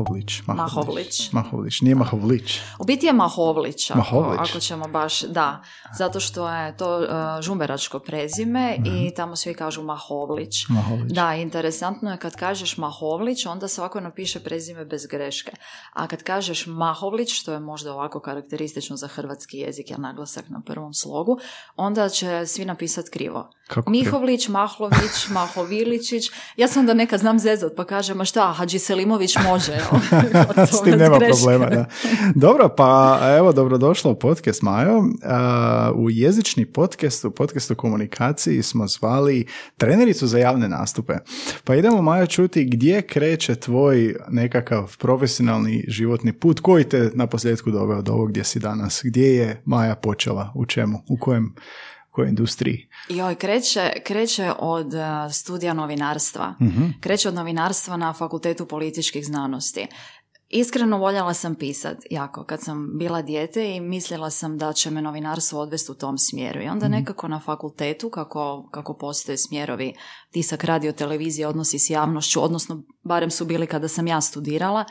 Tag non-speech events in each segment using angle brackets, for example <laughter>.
Mahovlić. Mahovlić. Mahovlić. Nije Mahovlić. U biti je Mahovlić, ako, Mahovlić. ako ćemo baš, da. Zato što je to uh, žumberačko prezime i tamo svi kažu Mahovlić. Mahovlić. Da, interesantno je kad kažeš Mahovlić, onda svako napiše prezime bez greške. A kad kažeš Mahovlić, što je možda ovako karakteristično za hrvatski jezik, je naglasak na prvom slogu, onda će svi napisati krivo. Kako Mihovlić, Mahlović, <laughs> Mahoviličić. Ja sam onda nekad znam zezat pa kažem, a šta, Hadži Selimović može. <laughs> <laughs> S tim nema greške. problema, da. Dobro, pa evo, dobrodošla u podcast Majo. U jezični podcast, u podcastu komunikaciji smo zvali trenericu za javne nastupe. Pa idemo, Majo, čuti gdje kreće tvoj nekakav profesionalni životni put, koji te na posljedku doveo do ovog gdje si danas? Gdje je Maja počela? U čemu? U kojem, kojoj industriji? Joj, kreće, kreće od eh, studija novinarstva. Kreće od novinarstva na Fakultetu političkih znanosti. Iskreno voljela sam pisat jako kad sam bila dijete i mislila sam da će me novinarstvo odvesti u tom smjeru. I onda nekako na fakultetu, kako, kako postoje smjerovi tisak, radio, televizija, odnosi s javnošću, odnosno barem su bili kada sam ja studirala,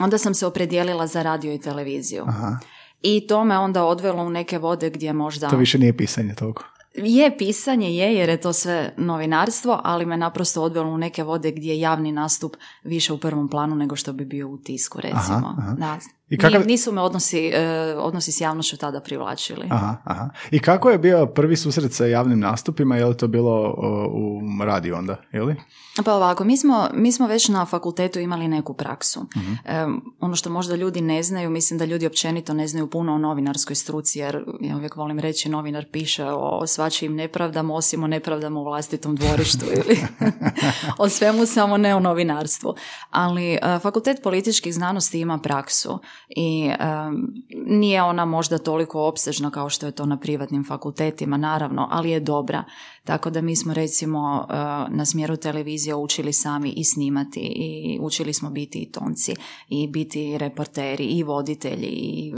onda sam se opredijelila za radio i televiziju. Aha, I to me onda odvelo u neke vode gdje možda... to više nije pisanje toliko. Je, pisanje je, jer je to sve novinarstvo, ali me naprosto odvelo u neke vode gdje je javni nastup više u prvom planu nego što bi bio u tisku, recimo. aha. Da. I kakav- Ni- Nisu me odnosi, e, odnosi s javnošću tada privlačili. Aha, aha. I kako je bio prvi susret sa javnim nastupima? Je li to bilo o, u radiju onda, ili? Pa ovako, mi smo, mi smo već na fakultetu imali neku praksu. Mhm. Em, ono što možda ljudi ne znaju, mislim da ljudi općenito ne znaju puno o novinarskoj struci, jer ja uvijek volim reći novinar piše o svačijim nepravdama, osim o nepravdama u vlastitom dvorištu ili <laughs> <laughs> o svemu, samo ne o novinarstvu. Ali e, fakultet političkih znanosti ima praksu i em, nije ona možda toliko opsežna kao što je to na privatnim fakultetima, naravno, ali je dobra. Tako da mi smo recimo e, na smjeru televizije učili sami i snimati i učili smo biti i tonci i biti reporteri i voditelji i e,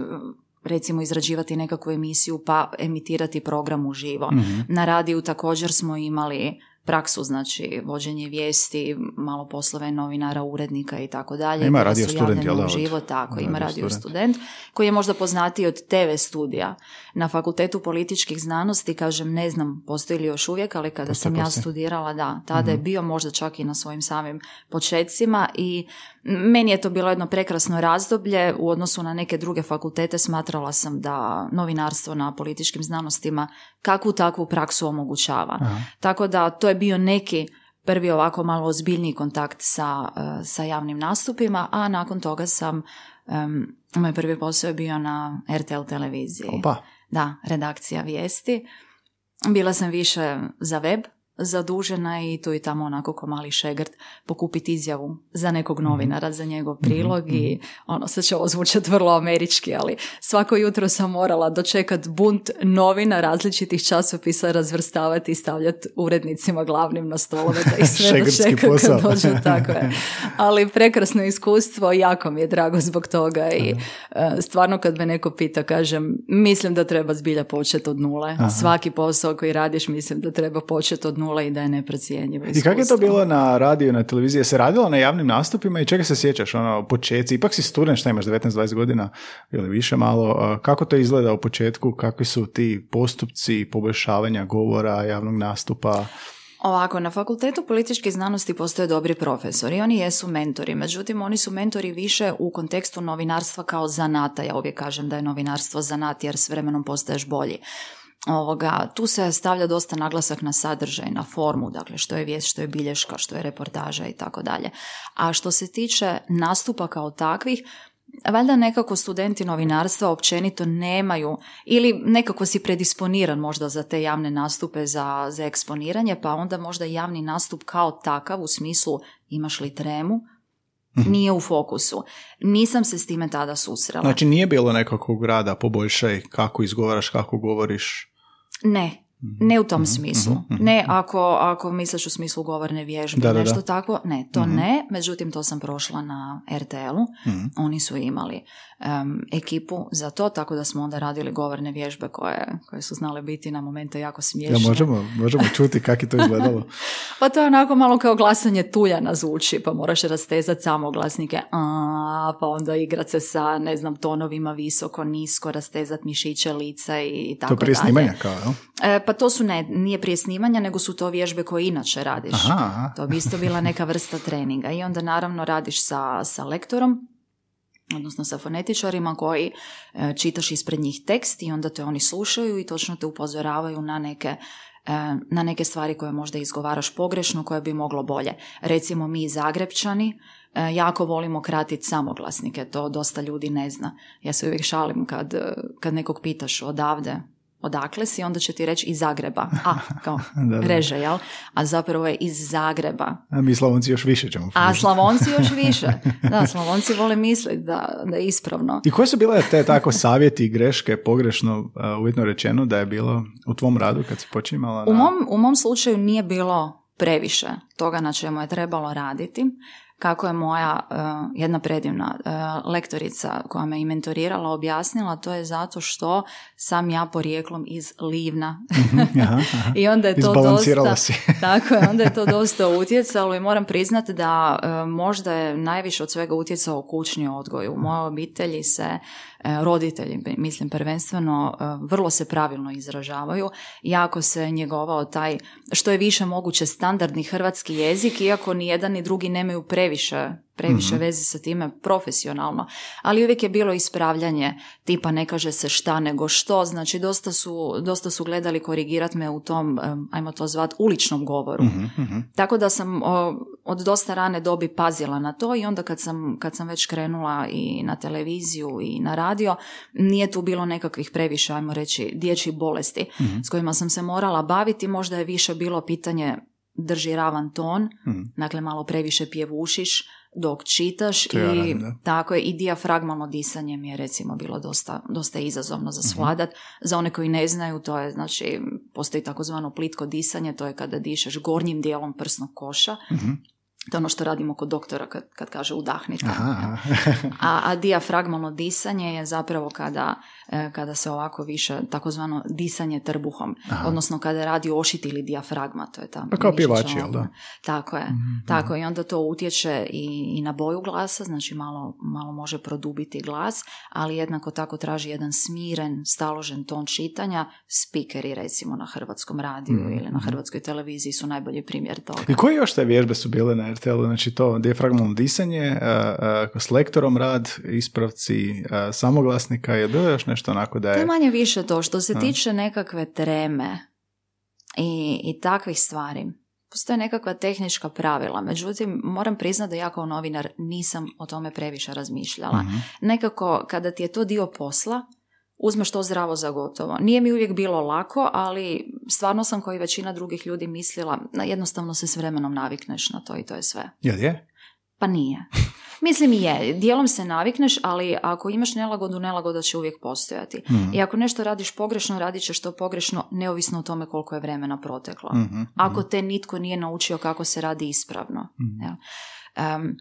recimo izrađivati nekakvu emisiju pa emitirati program uživo. Na radiju također smo imali praksu, znači vođenje vijesti, malo poslove novinara, urednika i tako dalje. Ima radio student, jel da, tako, ima radio radio student. student koji je možda poznatiji od TV studija. Na fakultetu političkih znanosti, kažem, ne znam postoji li još uvijek, ali kada Postoji, sam ja studirala, da, tada je bio možda čak i na svojim samim počecima i meni je to bilo jedno prekrasno razdoblje u odnosu na neke druge fakultete smatrala sam da novinarstvo na političkim znanostima kakvu takvu praksu omogućava. Tako da to je bio neki prvi ovako malo ozbiljniji kontakt sa, eh, sa javnim nastupima, a nakon toga sam, em, moj prvi posao je bio na RTL televiziji. Opa. Da, redakcija vijesti. Bila sam više za web zadužena i tu i tamo onako ko mali šegrt pokupiti izjavu za nekog novinara, za njegov prilog i ono, sad će ovo zvučati vrlo američki, ali svako jutro sam morala dočekat bunt novina različitih časopisa razvrstavati i stavljati urednicima glavnim na stolove da ih <laughs> sve dočeka kad <laughs> dođu, tako je. <laughs> Ali prekrasno iskustvo, jako mi je drago zbog toga i e, stvarno kad me neko pita, kažem, mislim da treba zbilja početi od nule. Svaki posao koji radiš mislim da treba početi od nule i da je neprocjenjivo I kako je to bilo na radiju, na televiziji? Se radilo na javnim nastupima i čega se sjećaš, ono, početci? Ipak si student, šta imaš, 19-20 godina ili više malo. Kako to izgleda u početku? Kakvi su ti postupci poboljšavanja govora, javnog nastupa? Ovako, na fakultetu političkih znanosti postoje dobri profesori, oni jesu mentori, međutim oni su mentori više u kontekstu novinarstva kao zanata, ja uvijek kažem da je novinarstvo zanat jer s vremenom postaješ bolji. Ovoga, tu se stavlja dosta naglasak na sadržaj, na formu, dakle što je vijest, što je bilješka, što je reportaža i tako dalje. A što se tiče nastupa kao takvih, Valjda nekako studenti novinarstva općenito nemaju ili nekako si predisponiran možda za te javne nastupe za, za eksponiranje, pa onda možda javni nastup kao takav u smislu imaš li tremu, nije u fokusu. Nisam se s time tada susrela. Znači nije bilo nekakvog rada, poboljšaj kako izgovaraš, kako govoriš. Ne, Ne u tom smislu. Ne ako, ako misliš u smislu govorne vježbe, Da, da, da. nešto takvo. Ne, to ne. Međutim, to sam prošla na RTL-u. Oni su imali em, ekipu za to, tako da smo onda radili govorne vježbe koje, koje su znale biti na momente jako smiješne. Ja, možemo, možemo čuti kako je to izgledalo. <laughs> Pa to je onako malo kao glasanje tuljana zvuči, pa moraš rastezati samoglasnike, a, pa onda igrat se sa, ne znam, tonovima visoko, nisko, rastezat mišiće, lice i tako To prije dalje. snimanja kao, jel? E, pa to su ne, nije prije snimanja, nego su to vježbe koje inače radiš. Aha, aha. To bi isto bila neka vrsta treninga. I onda naravno radiš sa, sa lektorom, odnosno sa fonetičarima koji e, čitaš ispred njih tekst i onda te oni slušaju i točno te upozoravaju na neke e, na neke stvari koje možda izgovaraš pogrešno, koje bi moglo bolje. Recimo mi Zagrebčani e, jako volimo kratiti samoglasnike, to dosta ljudi ne zna. Ja se uvijek šalim kad, kad nekog pitaš odavde, odakle si, onda će ti reći iz Zagreba. A, kao <laughs> Da, da. reže, jel? A zapravo je iz Zagreba. A mi Slavonci još više ćemo. A Slavonci još <laughs> više. Da, Slavonci vole misliti da, da je ispravno. I koje su bile te tako savjeti i greške, pogrešno, uvjetno rečeno, da je bilo u tvom radu kad si počimala? U na- mom, u mom slučaju nije bilo previše toga na čemu je trebalo raditi. Kako je moja uh, jedna predivna uh, lektorica koja me i mentorirala objasnila, to je zato što sam ja porijeklom iz Livna. Aha, aha. <laughs> I onda je to dosta, si. <laughs> tako je, onda je to <laughs> dosta utjecalo i moram priznati da e, možda je najviše od svega utjecao kućni odgoj. U mojoj obitelji se e, roditelji, mislim prvenstveno, e, vrlo se pravilno izražavaju. Jako se njegovao taj, što je više moguće, standardni hrvatski jezik, iako ni jedan ni drugi nemaju previše previše veze sa time profesionalno, ali uvijek je bilo ispravljanje tipa ne kaže se šta nego što, znači dosta su, dosta su gledali korigirati me u tom, ajmo to zvat, uličnom govoru. Tako da sam o, od dosta rane dobi pazila na to i onda kad sam, kad sam već krenula i na televiziju i na radio, nije tu bilo nekakvih previše, ajmo reći, dječjih bolesti s kojima sam se morala baviti, možda je više bilo pitanje drži ravan ton, dakle malo previše pjevušiš dok čitaš ja i radim, da. tako je i dijafragmalno disanje mi je recimo bilo dosta, dosta izazovno za svladat. Za one koji ne znaju, to je znači postoji takozvano plitko disanje, to je kada dišeš gornjim dijelom prsnog koša. To je ono što radimo kod doktora kad, kad kaže udahnite. Aha, aha. <laughs> A, a dijafragmalno disanje je zapravo kada, e, kada se ovako više, takozvano disanje trbuhom, odnosno kada radi ošit ili dijafragma, to je ta Pa kao pjevači, jel da? ovdje. Tako je, tako je. I onda to utječe i, i na boju glasa, znači malo, malo može produbiti glas, ali jednako tako traži jedan smiren, staložen ton čitanja. Spikeri recimo na hrvatskom radiju ili na hrvatskoj televiziji su najbolji primjer toga. I koje još te vježbe su bile na RTL-u? Znači to dijafragmalno disanje, uh, uh, s lektorom rad, ispravci uh, samoglasnika, je bilo još nešto onako da To je je... manje više to. Što se tiče nekakve treme i, i takvih stvari, postoje nekakva tehnička pravila. Međutim, moram priznati da ja kao novinar nisam o tome previše razmišljala. Nekako, kada ti je to dio posla, uzmeš to zdravo za gotovo. Nije mi uvijek bilo lako, ali stvarno sam kao i većina drugih ljudi mislila, na jednostavno se s vremenom navikneš na to i to je sve. Jel je? Pa nije. <laughs> Mislim i je, dijelom se navikneš, ali ako imaš nelagodu, nelagoda će uvijek postojati. I ako nešto radiš pogrešno, radit ćeš to pogrešno, neovisno o tome koliko je vremena proteklo. Ako te nitko nije naučio kako se radi ispravno. jel? Em,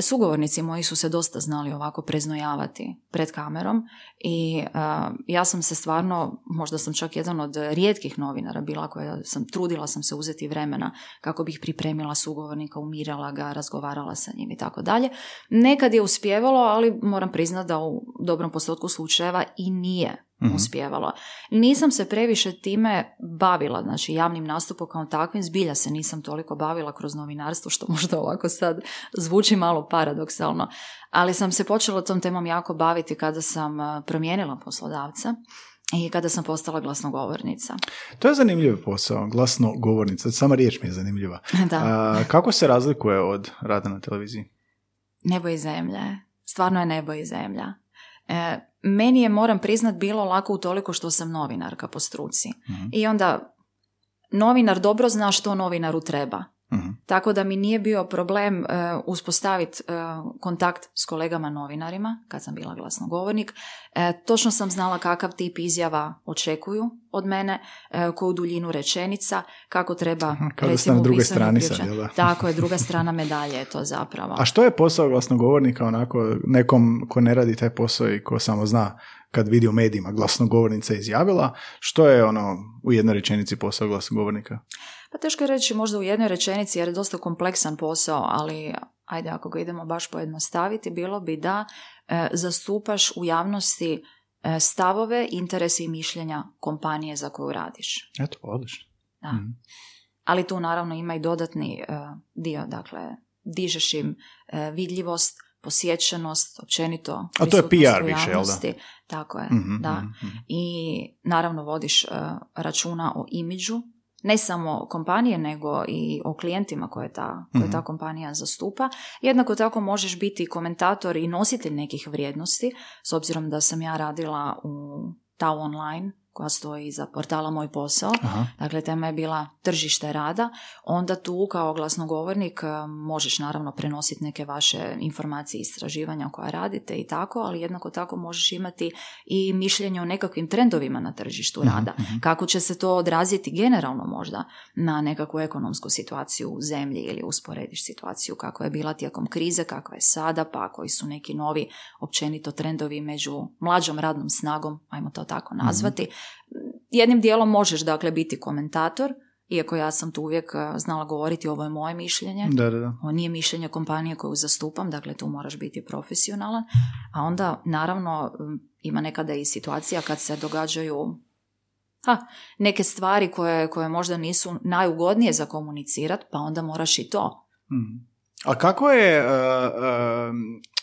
sugovornici moji su se dosta znali ovako preznojavati pred kamerom i uh, ja sam se stvarno, možda sam čak jedan od rijetkih novinara bila koja sam, trudila sam se uzeti vremena kako bih pripremila sugovornika, umirala ga, razgovarala sa njim i tako dalje. Nekad je uspjevalo, ali moram priznati da u dobrom postotku slučajeva i nije uspjevalo. Nisam se previše time bavila, znači javnim nastupom kao takvim, zbilja se nisam toliko bavila kroz novinarstvo, što možda ovako sad zvuči malo paradoksalno, ali sam se počela tom temom jako baviti kada sam eh, promijenila poslodavca i kada sam postala glasnogovornica. To je zanimljiv posao, glasno govornica. Sama riječ mi je zanimljiva. <laughs> Da. A, kako se razlikuje od rada na televiziji? Nebo i zemlje. Stvarno je nebo i zemlja. E, meni je, moram priznat, bilo lako utoliko što sam novinarka po struci. I onda novinar dobro zna što novinaru treba. Mhm. Tako da mi nije bio problem e, uspostaviti e, kontakt s kolegama novinarima, kad sam bila glasnogovornik. E, točno sam znala kakav tip izjava očekuju od mene, e, koju duljinu rečenica, kako treba kao da ste recimo na pisanju strani sad, jel da? Tako je, druga <laughs> strana medalje je to zapravo. A što je posao glasnogovornika onako nekom ko ne radi taj posao i ko samo zna kad vidi u medijima glasnogovornica izjavila, što je ono u jednoj rečenici posao glasnogovornika? Pa teško je reći možda u jednoj rečenici jer je dosta kompleksan posao, ali ajde ako ga idemo baš pojednostaviti, bilo bi da e, zastupaš u javnosti e, stavove, interese i mišljenja kompanije za koju radiš. Eto, odlično. Da. Mhm. Ali tu naravno ima i dodatni e, dio, dakle, dižeš im e, vidljivost, posjećenost, općenito A to je PR više, jel da? Tako je, Mhm, da. mhm, mhm. I naravno vodiš e, računa o imidžu, ne samo kompanije, nego i o klijentima koje ta, koje Mhm. ta kompanija zastupa. Jednako tako možeš biti komentator i nositelj nekih vrijednosti, s obzirom da sam ja radila u Tao Online, koja stoji iza portala Moj posao. Aha. Dakle, tema je bila tržište rada. Onda tu kao glasnogovornik e, možeš naravno prenositi neke vaše informacije i istraživanja koja radite i tako, ali jednako tako možeš imati i mišljenje o nekakvim trendovima na tržištu Mhm, rada. mhm. Kako će se to odraziti generalno možda na nekakvu ekonomsku situaciju u zemlji ili usporediš situaciju kako je bila tijekom krize, kakva je sada, pa koji su neki novi općenito trendovi među mlađom radnom snagom, ajmo to tako nazvati. Jednim dijelom možeš dakle biti komentator, iako ja sam tu uvijek eh, znala govoriti ovo je moje mišljenje, Da, da, da. ovo nije mišljenje kompanije koju zastupam, dakle tu moraš biti profesionalan, a onda naravno ima nekada i situacija kad se događaju ha, neke stvari koje, koje možda nisu najugodnije za komunicirat, pa onda moraš i to. Mhm. A kako je uh,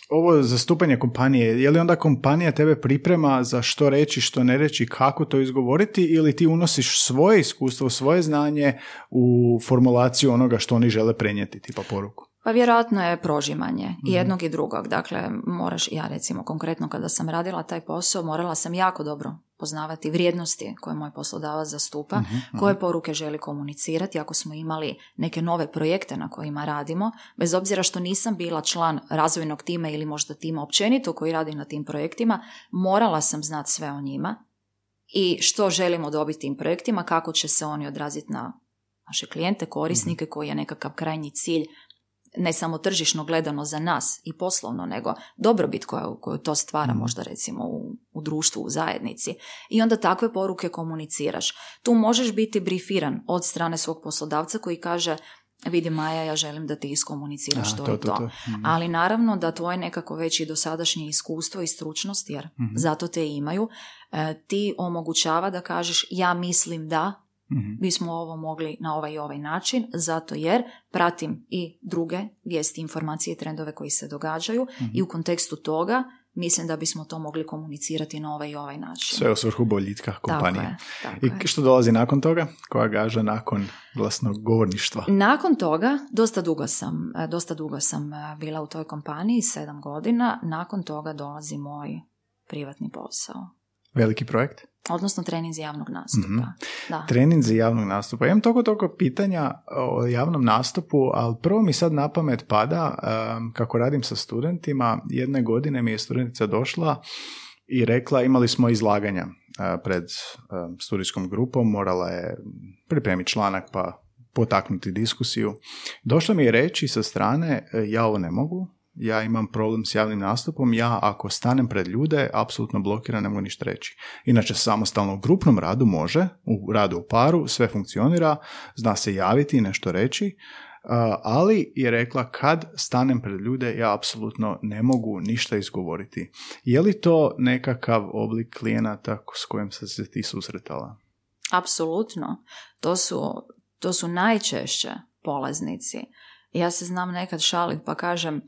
ovo zastupanje kompanije? Je li onda kompanija tebe priprema za što reći, što ne reći, kako to izgovoriti ili ti unosiš svoje iskustvo, svoje znanje u formulaciju onoga što oni žele prenijeti, tipa poruku? Pa vjerojatno je prožimanje Mhm. i jednog i drugog. Dakle, moraš, ja recimo konkretno kada sam radila taj posao, morala sam jako dobro poznavati vrijednosti koje moj poslodavac zastupa, Mhm, mhm. koje poruke želi komunicirati. Ako smo imali neke nove projekte na kojima radimo, bez obzira što nisam bila član razvojnog tima ili možda tima općenito koji radi na tim projektima, morala sam znati sve o njima i što želimo dobiti tim projektima, kako će se oni odraziti na naše klijente, korisnike, koji je nekakav krajnji cilj ne samo tržišno gledano za nas i poslovno, nego dobrobit koju, koju to stvara Mhm. možda recimo u, u društvu, u zajednici. I onda takve poruke komuniciraš. Tu možeš biti brifiran od strane svog poslodavca koji kaže vidi Maja, ja želim da ti iskomuniciraš A, to, to, i to, to. Mhm. Ali naravno da tvoje nekako već i dosadašnje iskustvo i stručnost, jer Mhm. zato te imaju, e, ti omogućava da kažeš ja mislim da Mhm. bismo ovo mogli na ovaj i ovaj način, zato jer pratim i druge vijesti, informacije i trendove koji se događaju Mhm. i u kontekstu toga mislim da bismo to mogli komunicirati na ovaj i ovaj način. Sve u svrhu boljitka kompanije. Tako je, tako. I što dolazi nakon toga? Koja gaža nakon glasnog govorništva? Nakon toga, dosta dugo sam, e, dosta dugo sam e, bila u toj kompaniji, sedam godina, nakon toga dolazi moj privatni posao. Veliki projekt? Odnosno treninzi javnog nastupa. Mhm. Da. Treninzi javnog nastupa. Imam toliko toliko pitanja o javnom nastupu, ali prvo mi sad na pamet pada, um, kako radim sa studentima, jedne godine mi je studentica došla i rekla, imali smo izlaganja uh, pred um, studijskom grupom, morala je pripremiti članak pa potaknuti diskusiju. Došla mi je reći sa strane, e, ja ovo ne mogu, ja imam problem s javnim nastupom, ja ako stanem pred ljude, apsolutno blokiram, ne mogu ništa reći. Inače, samostalno u grupnom radu može, u radu u paru, sve funkcionira, zna se javiti i nešto reći, a, ali je rekla kad stanem pred ljude, ja apsolutno ne mogu ništa izgovoriti. Je li to nekakav oblik klijenata s kojim se ti susretala? Apsolutno. To su, to su najčešće polaznici. Ja se znam nekad šalit pa kažem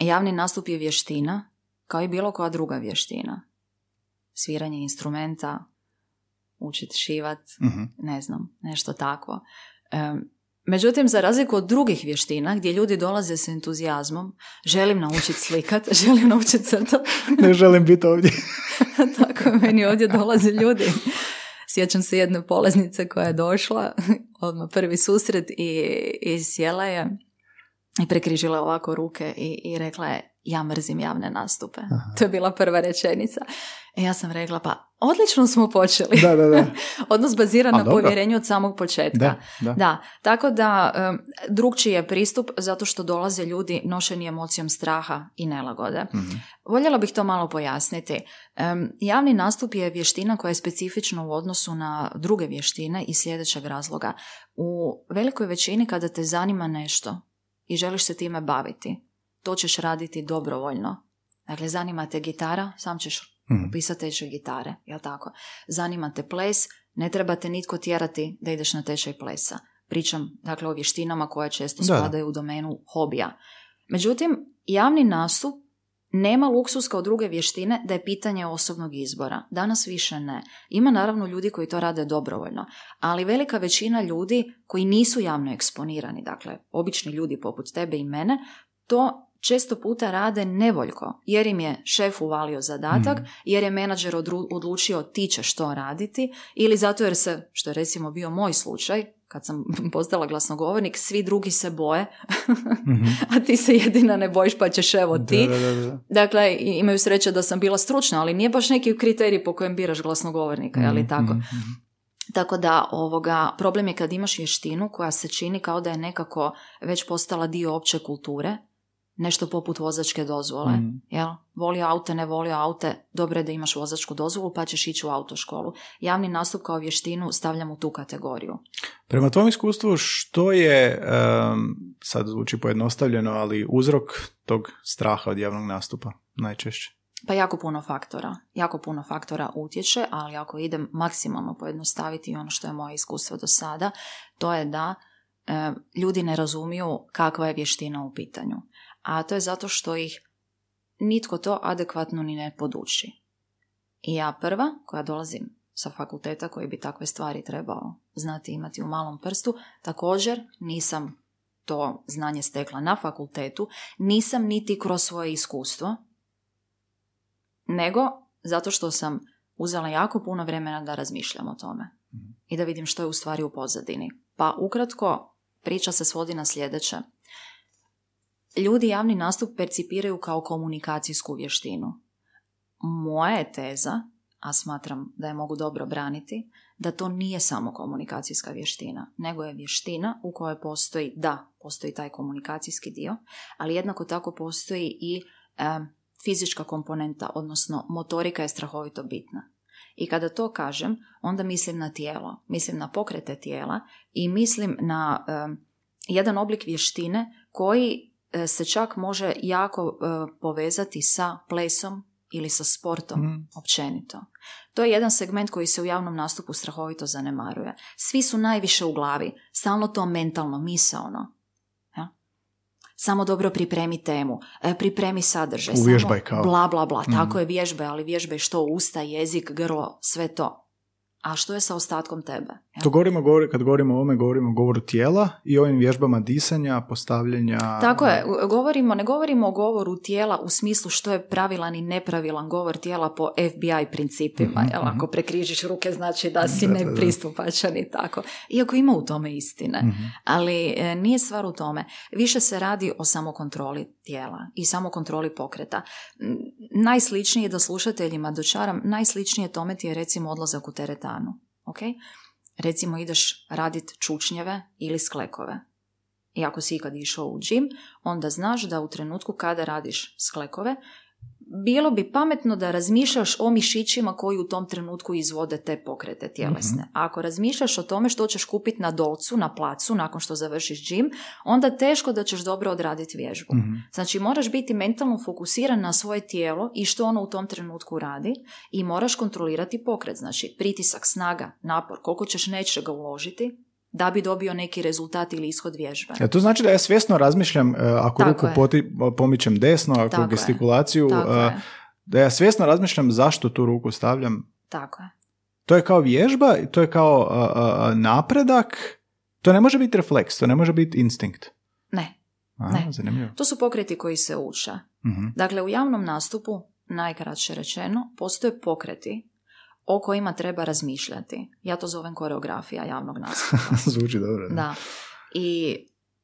javni nastup je vještina kao i bilo koja druga vještina. Sviranje instrumenta, učiti šivat, Mhm. ne znam, nešto takvo. Em, Međutim, za razliku od drugih vještina gdje ljudi dolaze s entuzijazmom, želim naučiti slikat, <laughs> želim naučiti crtat, Ne želim biti ovdje. <laughs> tako meni ovdje dolaze ljudi. Sjećam se jedne polaznice koja je došla, <laughs> odmah prvi susret i, i sjela je i prekrižila ovako ruke i, i rekla je ja mrzim javne nastupe. To je bila prva rečenica. I ja sam rekla, pa odlično smo počeli. Da, da, da. <laughs> Odnos baziran na povjerenju od samog početka. Da, da. da. tako da um, drugčiji je pristup zato što dolaze ljudi nošeni emocijom straha i nelagode. mm Voljela bih to malo pojasniti. Um, javni nastup je vještina koja je specifična u odnosu na druge vještine iz sljedećeg razloga. U velikoj većini kada te zanima nešto i želiš se time baviti, to ćeš raditi dobrovoljno. Dakle, zanima te gitara, sam ćeš mm. upisati tečaj gitare, jel tako? Zanima te ples, ne treba te nitko tjerati da ideš na tečaj plesa. Pričam, dakle, o vještinama koje često spadaju u domenu hobija. Međutim, javni nastup nema luksus kao druge vještine da je pitanje osobnog izbora. Danas više ne. Ima naravno ljudi koji to rade dobrovoljno, ali velika većina ljudi koji nisu javno eksponirani, dakle obični ljudi poput tebe i mene, to često puta rade nevoljko, jer im je šef uvalio zadatak, mhm. jer je menadžer odlučio ti ćeš to raditi, ili zato jer se, što je recimo bio moj slučaj, kad sam <laughs> postala glasnogovornik, svi drugi se boje, mhm. <laughs> a ti se jedina ne bojiš pa ćeš evo ti. dakle, imaju sreće da sam bila stručna, ali nije baš neki kriterij po kojem biraš glasnogovornika, ali mhm, tako. Tako da ovoga, problem je kad imaš vještinu koja se čini kao da je nekako već postala dio opće kulture, nešto poput vozačke dozvole. Mm. Jel? Volio aute, ne volio aute, dobro je da imaš vozačku dozvolu pa ćeš ići u autoškolu. Javni nastup kao vještinu stavljam u tu kategoriju. Prema tom iskustvu što je, um, sad zvuči pojednostavljeno, ali uzrok tog straha od javnog nastupa najčešće? Pa jako puno faktora. Jako puno faktora utječe, ali ako idem maksimalno pojednostaviti ono što je moje iskustvo do sada, to je da ljudi ne razumiju kakva je vještina u pitanju a to je zato što ih nitko to adekvatno ni ne poduči. I ja prva, koja dolazim sa fakulteta koji bi takve stvari trebao znati imati u malom prstu, također nisam to znanje stekla na fakultetu, nisam niti kroz svoje iskustvo, nego zato što sam uzela jako puno vremena da razmišljam o tome i da vidim što je u stvari u pozadini. Pa ukratko, priča se svodi na sljedeće ljudi javni nastup percipiraju kao komunikacijsku vještinu. Moja je teza, a smatram da je mogu dobro braniti, da to nije samo komunikacijska vještina, nego je vještina u kojoj postoji, da, postoji taj komunikacijski dio, ali jednako tako postoji i fizička komponenta, odnosno motorika je strahovito bitna. I kada to kažem, onda mislim na tijelo, mislim na pokrete tijela i mislim na jedan oblik vještine koji E, se čak može jako e, povezati sa plesom ili sa sportom mm. općenito. To je jedan segment koji se u javnom nastupu strahovito zanemaruje. Svi su najviše u glavi, stalno to mentalno, misaono. Ja? Samo dobro pripremi temu, e, pripremi sadržaj. Uvježbaj kao. Bla, bla, bla. Mm. Tako je vježbaj, ali vježbaj što usta, jezik, grlo, sve to a što je sa ostatkom tebe? To govorimo, govori, kad govorimo o ovome, govorimo o govoru tijela i ovim vježbama disanja, postavljanja... Tako je, govorimo, ne govorimo o govoru tijela u smislu što je pravilan i nepravilan govor tijela po FBI principima, mm jel? Ako mhm. prekrižiš ruke znači da si nepristupačan i tako. Iako ima u tome istine, mhm. ali e, nije stvar u tome. Više se radi o samokontroli tijela i samokontroli pokreta. Najsličnije da slušateljima dočaram, najsličnije tome ti je recimo odlazak u teretanu danu. Ok? Recimo ideš radit čučnjeve ili sklekove. I ako si ikad išao u džim, onda znaš da u trenutku kada radiš sklekove, bilo bi pametno da razmišljaš o mišićima koji u tom trenutku izvode te pokrete tjelesne. mm ako razmišljaš o tome što ćeš kupiti na dolcu, na placu, nakon što završiš džim, onda teško da ćeš dobro odraditi vježbu. mm Znači moraš biti mentalno fokusiran na svoje tijelo i što ono u tom trenutku radi i moraš kontrolirati pokret. Znači pritisak, snaga, napor, koliko ćeš nečega uložiti, da bi dobio neki rezultat ili ishod vježbe. Ja, to znači da ja svjesno razmišljam, e, ako ruku poti, pomičem desno, ako Tako gestikulaciju, e, da ja svjesno razmišljam zašto tu ruku stavljam. Tako je. To je kao vježba, to je kao napredak, to ne može biti refleks, to ne može biti instinkt. Ne. ne. Zanimljivo. To su pokreti koji se uče. uh Dakle, u javnom nastupu, najkraće rečeno, postoje pokreti o kojima treba razmišljati. Ja to zovem koreografija javnog nastupa. <laughs> Zvuči dobro. Da. da. I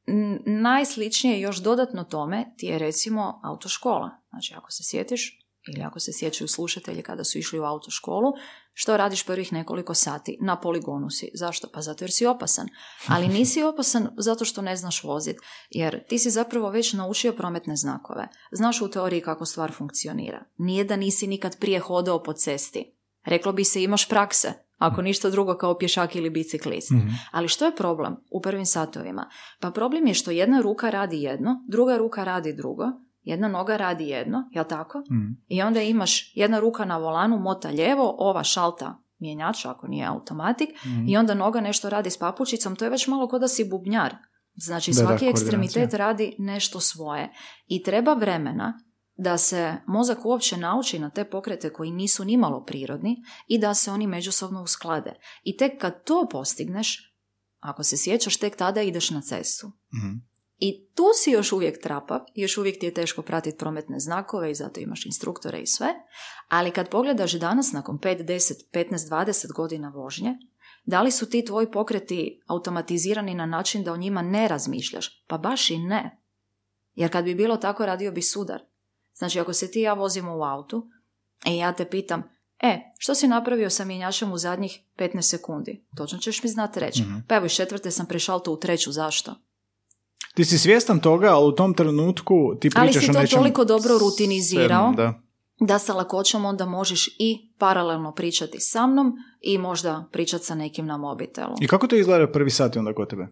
n- najsličnije još dodatno tome ti je recimo autoškola. Znači ako se sjetiš, ili ako se sjećaju slušatelji kada su išli u autoškolu, što radiš prvih nekoliko sati? Na poligonu si. Zašto? Pa zato jer si opasan. Ali nisi <laughs> opasan zato što ne znaš voziti, jer ti si zapravo već naučio prometne znakove. Znaš u teoriji kako stvar funkcionira. Nije da nisi nikad prije hodao po cesti. Reklo bi se imaš prakse, ako ništa drugo kao pješak ili biciklist. Mhm. Ali što je problem u prvim satovima? Pa problem je što jedna ruka radi jedno, druga ruka radi drugo, jedna noga radi jedno, jel tako? Mhm. I onda imaš jedna ruka na volanu, mota lijevo, ova šalta mjenjača ako nije automatik Mhm. i onda noga nešto radi s papučicom, to je već malo kod da si bubnjar. Znači Da, da, svaki koordinacija. ekstremitet radi nešto svoje i treba vremena da se mozak uopće nauči na te pokrete koji nisu nimalo prirodni i da se oni međusobno usklade. I tek kad to postigneš, ako se sjećaš, tek tada ideš na cestu. Mhm. I tu si još uvijek trapav, još uvijek ti je teško pratiti prometne znakove i zato imaš instruktore i sve, ali kad pogledaš danas nakon 5, 10, 15, 20 godina vožnje, da li su ti tvoji pokreti automatizirani na način da o njima ne razmišljaš? Pa baš i ne. Jer kad bi bilo tako, radio bi sudar. Znači, ako se ti i ja vozimo u autu i ja te pitam, e, što si napravio sa mjenjačem u zadnjih 15 sekundi? Točno ćeš mi znati reći. Mhm. Pa evo, iz četvrte sam prešalto u treću, zašto? Ti si svjestan toga, ali u tom trenutku ti Ali pričaš si o to nečem... toliko dobro rutinizirao. Da. da sa lakoćom onda možeš i paralelno pričati sa mnom i možda pričati sa nekim na mobitelu. I kako to izgleda prvi sati onda kod tebe?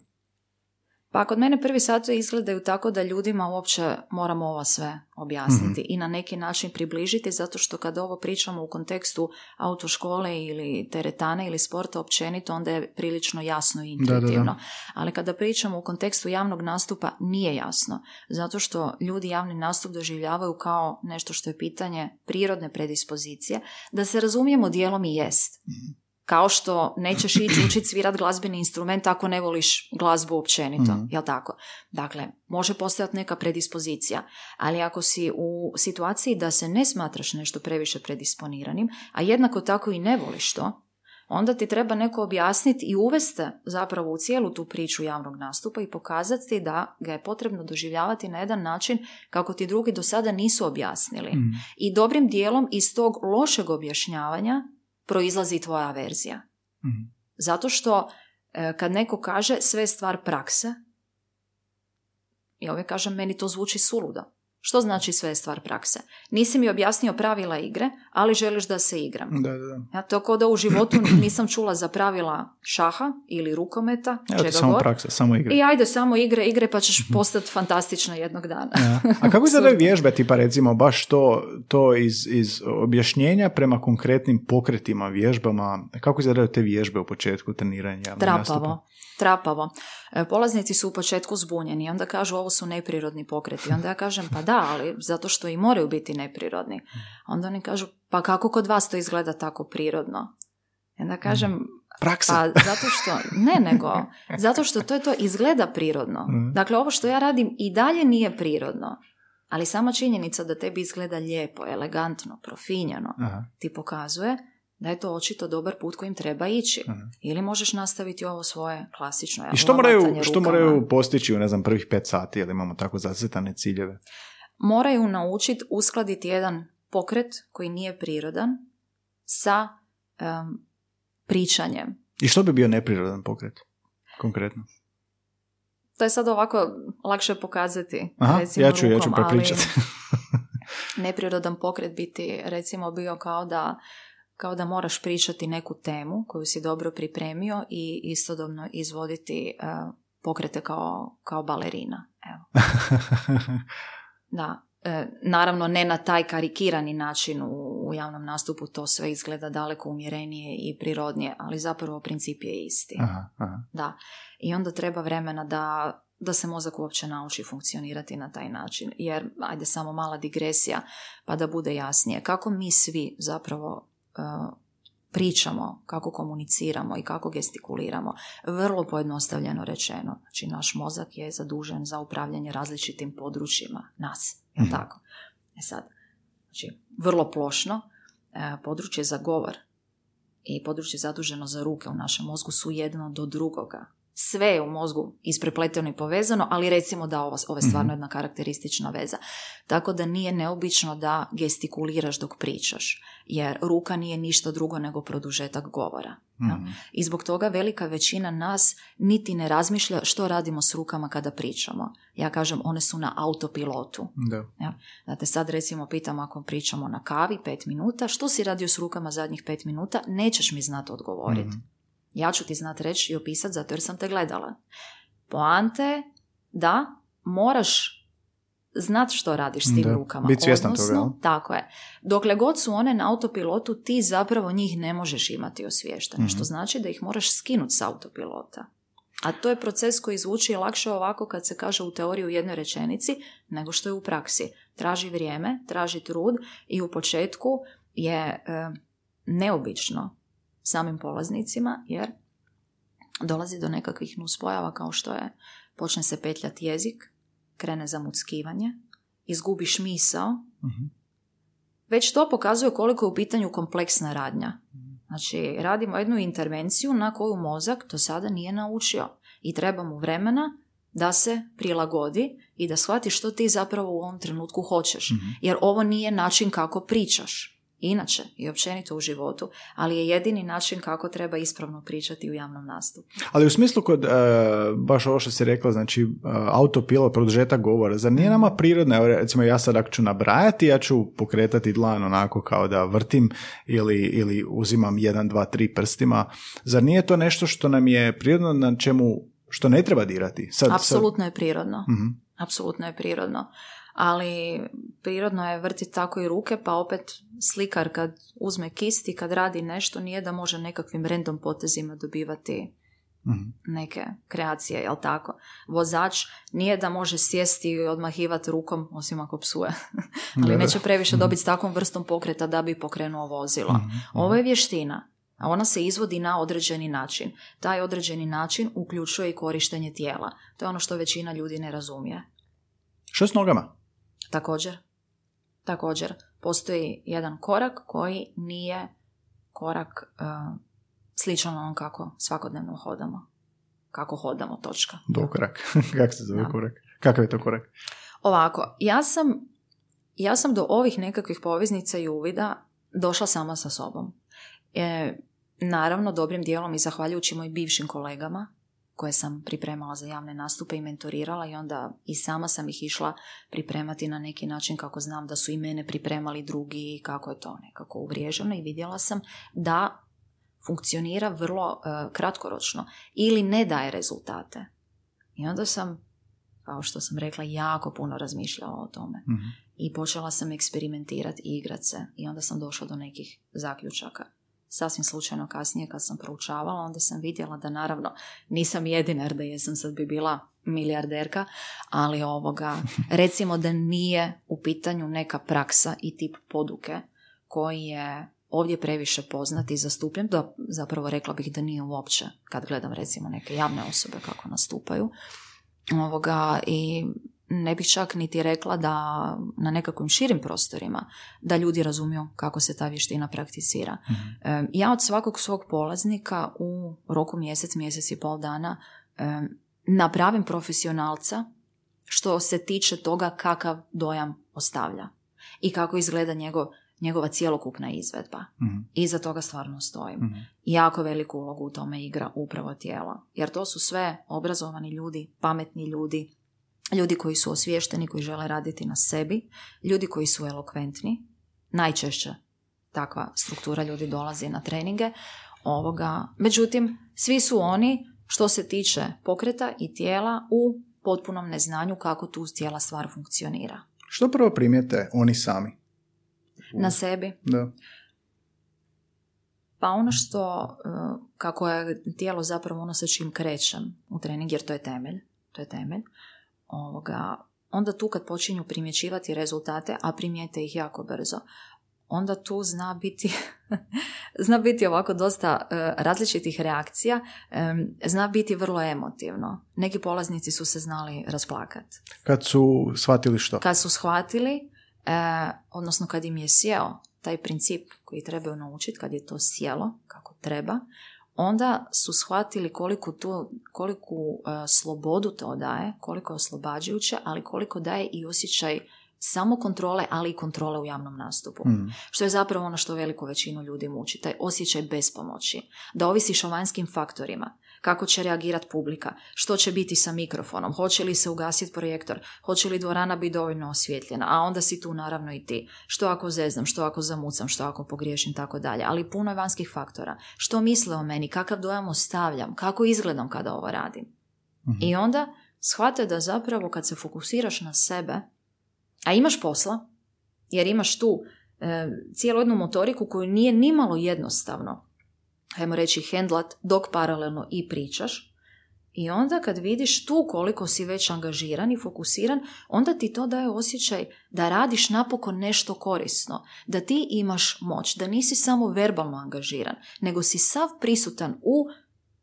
Pa kod mene prvi satovi izgledaju tako da ljudima uopće moramo ovo sve objasniti Mhm. i na neki način približiti zato što kad ovo pričamo u kontekstu autoškole ili teretane ili sporta općenito onda je prilično jasno i Da, da, da. intuitivno. Ali kada pričamo u kontekstu javnog nastupa nije jasno zato što ljudi javni nastup doživljavaju kao nešto što je pitanje prirodne predispozicije da se razumijemo dijelom i jest. Mhm. Kao što nećeš ići učiti svirat glazbeni instrument ako ne voliš glazbu općenito, Mhm. jel tako? Dakle, može postojati neka predispozicija, ali ako si u situaciji da se ne smatraš nešto previše predisponiranim, a jednako tako i ne voliš to, onda ti treba neko objasniti i uvesti zapravo u cijelu tu priču javnog nastupa i pokazati da ga je potrebno doživljavati na jedan način kako ti drugi do sada nisu objasnili. Mhm. I dobrim dijelom iz tog lošeg objašnjavanja proizlazi tvoja verzija. Mhm. Zato što e, kad neko kaže sve je stvar prakse, ja uvijek kažem meni to zvuči suludo. Što znači sve je stvar prakse? Nisi mi objasnio pravila igre, ali želiš da se igram. Da, da, da. Ja to kao da u životu nisam čula za pravila šaha ili rukometa, ti čega samo god. praksa, samo igre. I ajde samo igre, igre pa ćeš postati fantastična jednog dana. Ja. A kako <laughs> izgledaju vježbe, tipa recimo baš to, to iz, iz objašnjenja prema konkretnim pokretima, vježbama, kako izgledaju te vježbe u početku treniranja nastupa? Trapavo. Trapavo. E, Polaznici su u početku zbunjeni, onda kažu ovo su neprirodni pokreti. Onda ja kažem pa da, ali zato što i moraju biti neprirodni. Onda oni kažu pa kako kod vas to izgleda tako prirodno? Onda kažem Praksa. pa zato što, ne nego, zato što to je to izgleda prirodno. Mhm. Dakle ovo što ja radim i dalje nije prirodno. Ali sama činjenica da tebi izgleda lijepo, elegantno, profinjeno, Aha. ti pokazuje da je to očito dobar put kojim treba ići. Aha. Ili možeš nastaviti ovo svoje klasično. I što moraju, što moraju postići u, ne znam, prvih pet sati, ili imamo tako zacrtane ciljeve? Moraju naučiti uskladiti jedan pokret koji nije prirodan sa em, pričanjem. I što bi bio neprirodan pokret, konkretno? To je sad ovako lakše pokazati. Aha, recimo, ja ću, ja ću ali prepričati. <laughs> <laughs> neprirodan pokret biti recimo bio kao da kao da moraš pričati neku temu koju si dobro pripremio i istodobno izvoditi eh, pokrete kao, kao balerina. Evo. <laughs> Da, e, naravno ne na taj karikirani način u, u javnom nastupu, to sve izgleda daleko umjerenije i prirodnije, ali zapravo princip je isti. aha, aha. Da. I onda treba vremena da, da se mozak uopće nauči funkcionirati na taj način. Jer, ajde samo mala digresija, pa da bude jasnije. Kako mi svi zapravo e, pričamo, kako komuniciramo i kako gestikuliramo, vrlo pojednostavljeno rečeno. Znači, naš mozak je zadužen za upravljanje različitim područjima nas. Je Mhm. tako? E sad, znači, vrlo plošno, e, područje za govor i područje zaduženo za ruke u našem mozgu su jedno do drugoga. Sve je u mozgu isprepleteno i povezano, ali recimo da ovo, ovo je stvarno jedna karakteristična veza. Tako da nije neobično da gestikuliraš dok pričaš, jer ruka nije ništa drugo nego produžetak govora. Mhm. I zbog toga velika većina nas niti ne razmišlja što radimo s rukama kada pričamo. Ja kažem, one su na autopilotu. Da. Ja. Da te sad recimo pitam ako pričamo na kavi pet minuta, što si radio s rukama zadnjih pet minuta, nećeš mi znati odgovoriti. Mhm. Ja ću ti znati reći i opisati zato jer sam te gledala. Poante je da moraš znat što radiš s tim Da, rukama. bit svjestan Odnosno, toga, jel? Tako je. Dokle god su one na autopilotu, ti zapravo njih ne možeš imati osviještene, Mhm. što znači da ih moraš skinuti s autopilota. A to je proces koji zvuči lakše ovako kad se kaže u teoriji u jednoj rečenici, nego što je u praksi. Traži vrijeme, traži trud i u početku je e, neobično samim polaznicima, jer dolazi do nekakvih nuspojava kao što je počne se petljati jezik, krene zamuckivanje, izgubiš misao, Mhm. već to pokazuje koliko je u pitanju kompleksna radnja. Znači, radimo jednu intervenciju na koju mozak do sada nije naučio i treba mu vremena da se prilagodi i da shvati što ti zapravo u ovom trenutku hoćeš. Mhm. Jer ovo nije način kako pričaš. Inače i općenito u životu, ali je jedini način kako treba ispravno pričati u javnom nastupu. Ali u smislu kod, e, baš ovo što si rekla, znači uh, autopilot, produžetak govora, zar nije nama prirodno, evo recimo ja sad ako ću nabrajati, ja ću pokretati dlan onako kao da vrtim ili, ili uzimam jedan, dva, tri prstima, zar nije to nešto što nam je prirodno na čemu, što ne treba dirati? Sad, sad- Apsolutno je prirodno. Mhm. Apsolutno je prirodno. Ali prirodno je vrtiti tako i ruke, pa opet slikar kad uzme kist i kad radi nešto, nije da može nekakvim random potezima dobivati Mhm. neke kreacije, jel tako? Vozač nije da može sjesti i odmahivati rukom, osim ako psuje. <laughs> Ali neće previše dobiti s takvom vrstom pokreta da bi pokrenuo vozilo. Mhm. Ovo je vještina, a ona se izvodi na određeni način. Taj određeni način uključuje i korištenje tijela. To je ono što većina ljudi ne razumije. Što s nogama? Također, također, postoji jedan korak koji nije korak uh, sličan onom kako svakodnevno hodamo. Kako hodamo, točka. Dokorak. <laughs> Kako se zove Da. korak? Kakav je to korak? Ovako, ja sam, ja sam do ovih nekakvih poveznica i uvida došla sama sa sobom. E, naravno, dobrim dijelom i zahvaljujući mojim bivšim kolegama koje sam pripremala za javne nastupe i mentorirala i onda i sama sam ih išla pripremati na neki način kako znam da su i mene pripremali drugi i kako je to nekako uvriježeno i vidjela sam da funkcionira vrlo e, kratkoročno ili ne daje rezultate. I onda sam, kao što sam rekla, jako puno razmišljala o tome. Mhm. I počela sam eksperimentirati i igrat se. I onda sam došla do nekih zaključaka. Sasvim slučajno kasnije kad sam proučavala, onda sam vidjela da naravno nisam jedina, jer da jesam sad bi bila milijarderka, ali ovoga, <laughs> recimo da nije u pitanju neka praksa i tip poduke koji je ovdje previše poznat i zastupljen, da zapravo rekla bih da nije uopće kad gledam recimo neke javne osobe kako nastupaju. Ovoga, I ne bih čak niti rekla da na nekakvim širim prostorima da ljudi razumiju kako se ta vještina prakticira. E, Ja od svakog svog polaznika u roku mjesec, mjesec i pol dana napravim profesionalca što se tiče toga kakav dojam ostavlja i kako izgleda njegov, njegova cjelokupna izvedba. Mhm. Iza toga stvarno stojim. Mhm. Jako veliku ulogu u tome igra upravo tijelo. Jer to su sve obrazovani ljudi, pametni ljudi, ljudi koji su osviješteni, koji žele raditi na sebi, ljudi koji su elokventni. Najčešće takva struktura ljudi dolazi na treninge. Ovoga. Međutim, svi su oni, što se tiče pokreta i tijela, u potpunom neznanju kako tu cijela stvar funkcionira. Što prvo primijete oni sami? Na sebi Da. Pa ono što, e, kako je tijelo zapravo ono sa čim krećem u trening, jer to je temelj, to je temelj, ovoga, onda tu kad počinju primjećivati rezultate, a primijete ih jako brzo, onda tu zna biti, <laughs> zna biti ovako dosta e, različitih reakcija, e, zna biti vrlo emotivno. Neki polaznici su se znali rasplakati. Kad su shvatili što? Kad su shvatili, e, odnosno kad im je sjeo taj princip koji trebaju naučiti, kad je to sjelo, kako treba, onda su shvatili koliko tu, koliku e, slobodu to daje, koliko je oslobađajuće, ali koliko daje i osjećaj samo kontrole, ali i kontrole u javnom nastupu. Mm. Što je zapravo ono što veliku većinu ljudi muči, taj osjećaj bespomoći. Da ovisiš o vanjskim faktorima, kako će reagirati publika, što će biti sa mikrofonom, hoće li se ugasiti projektor, hoće li dvorana biti dovoljno osvjetljena, a onda si tu naravno i ti. Što ako zeznam, što ako zamucam, što ako pogriješim, tako dalje. Ali puno je vanjskih faktora. Što misle o meni, kakav dojam ostavljam, kako izgledam kada ovo radim. Mhm. I onda shvate da zapravo kad se fokusiraš na sebe, a imaš posla, jer imaš tu e, cijelu jednu motoriku koju nije nimalo jednostavno, ajmo reći, hendlat dok paralelno i pričaš, i onda kad vidiš tu koliko si već angažiran i fokusiran, onda ti to daje osjećaj da radiš napokon nešto korisno, da ti imaš moć, da nisi samo verbalno angažiran, nego si sav prisutan u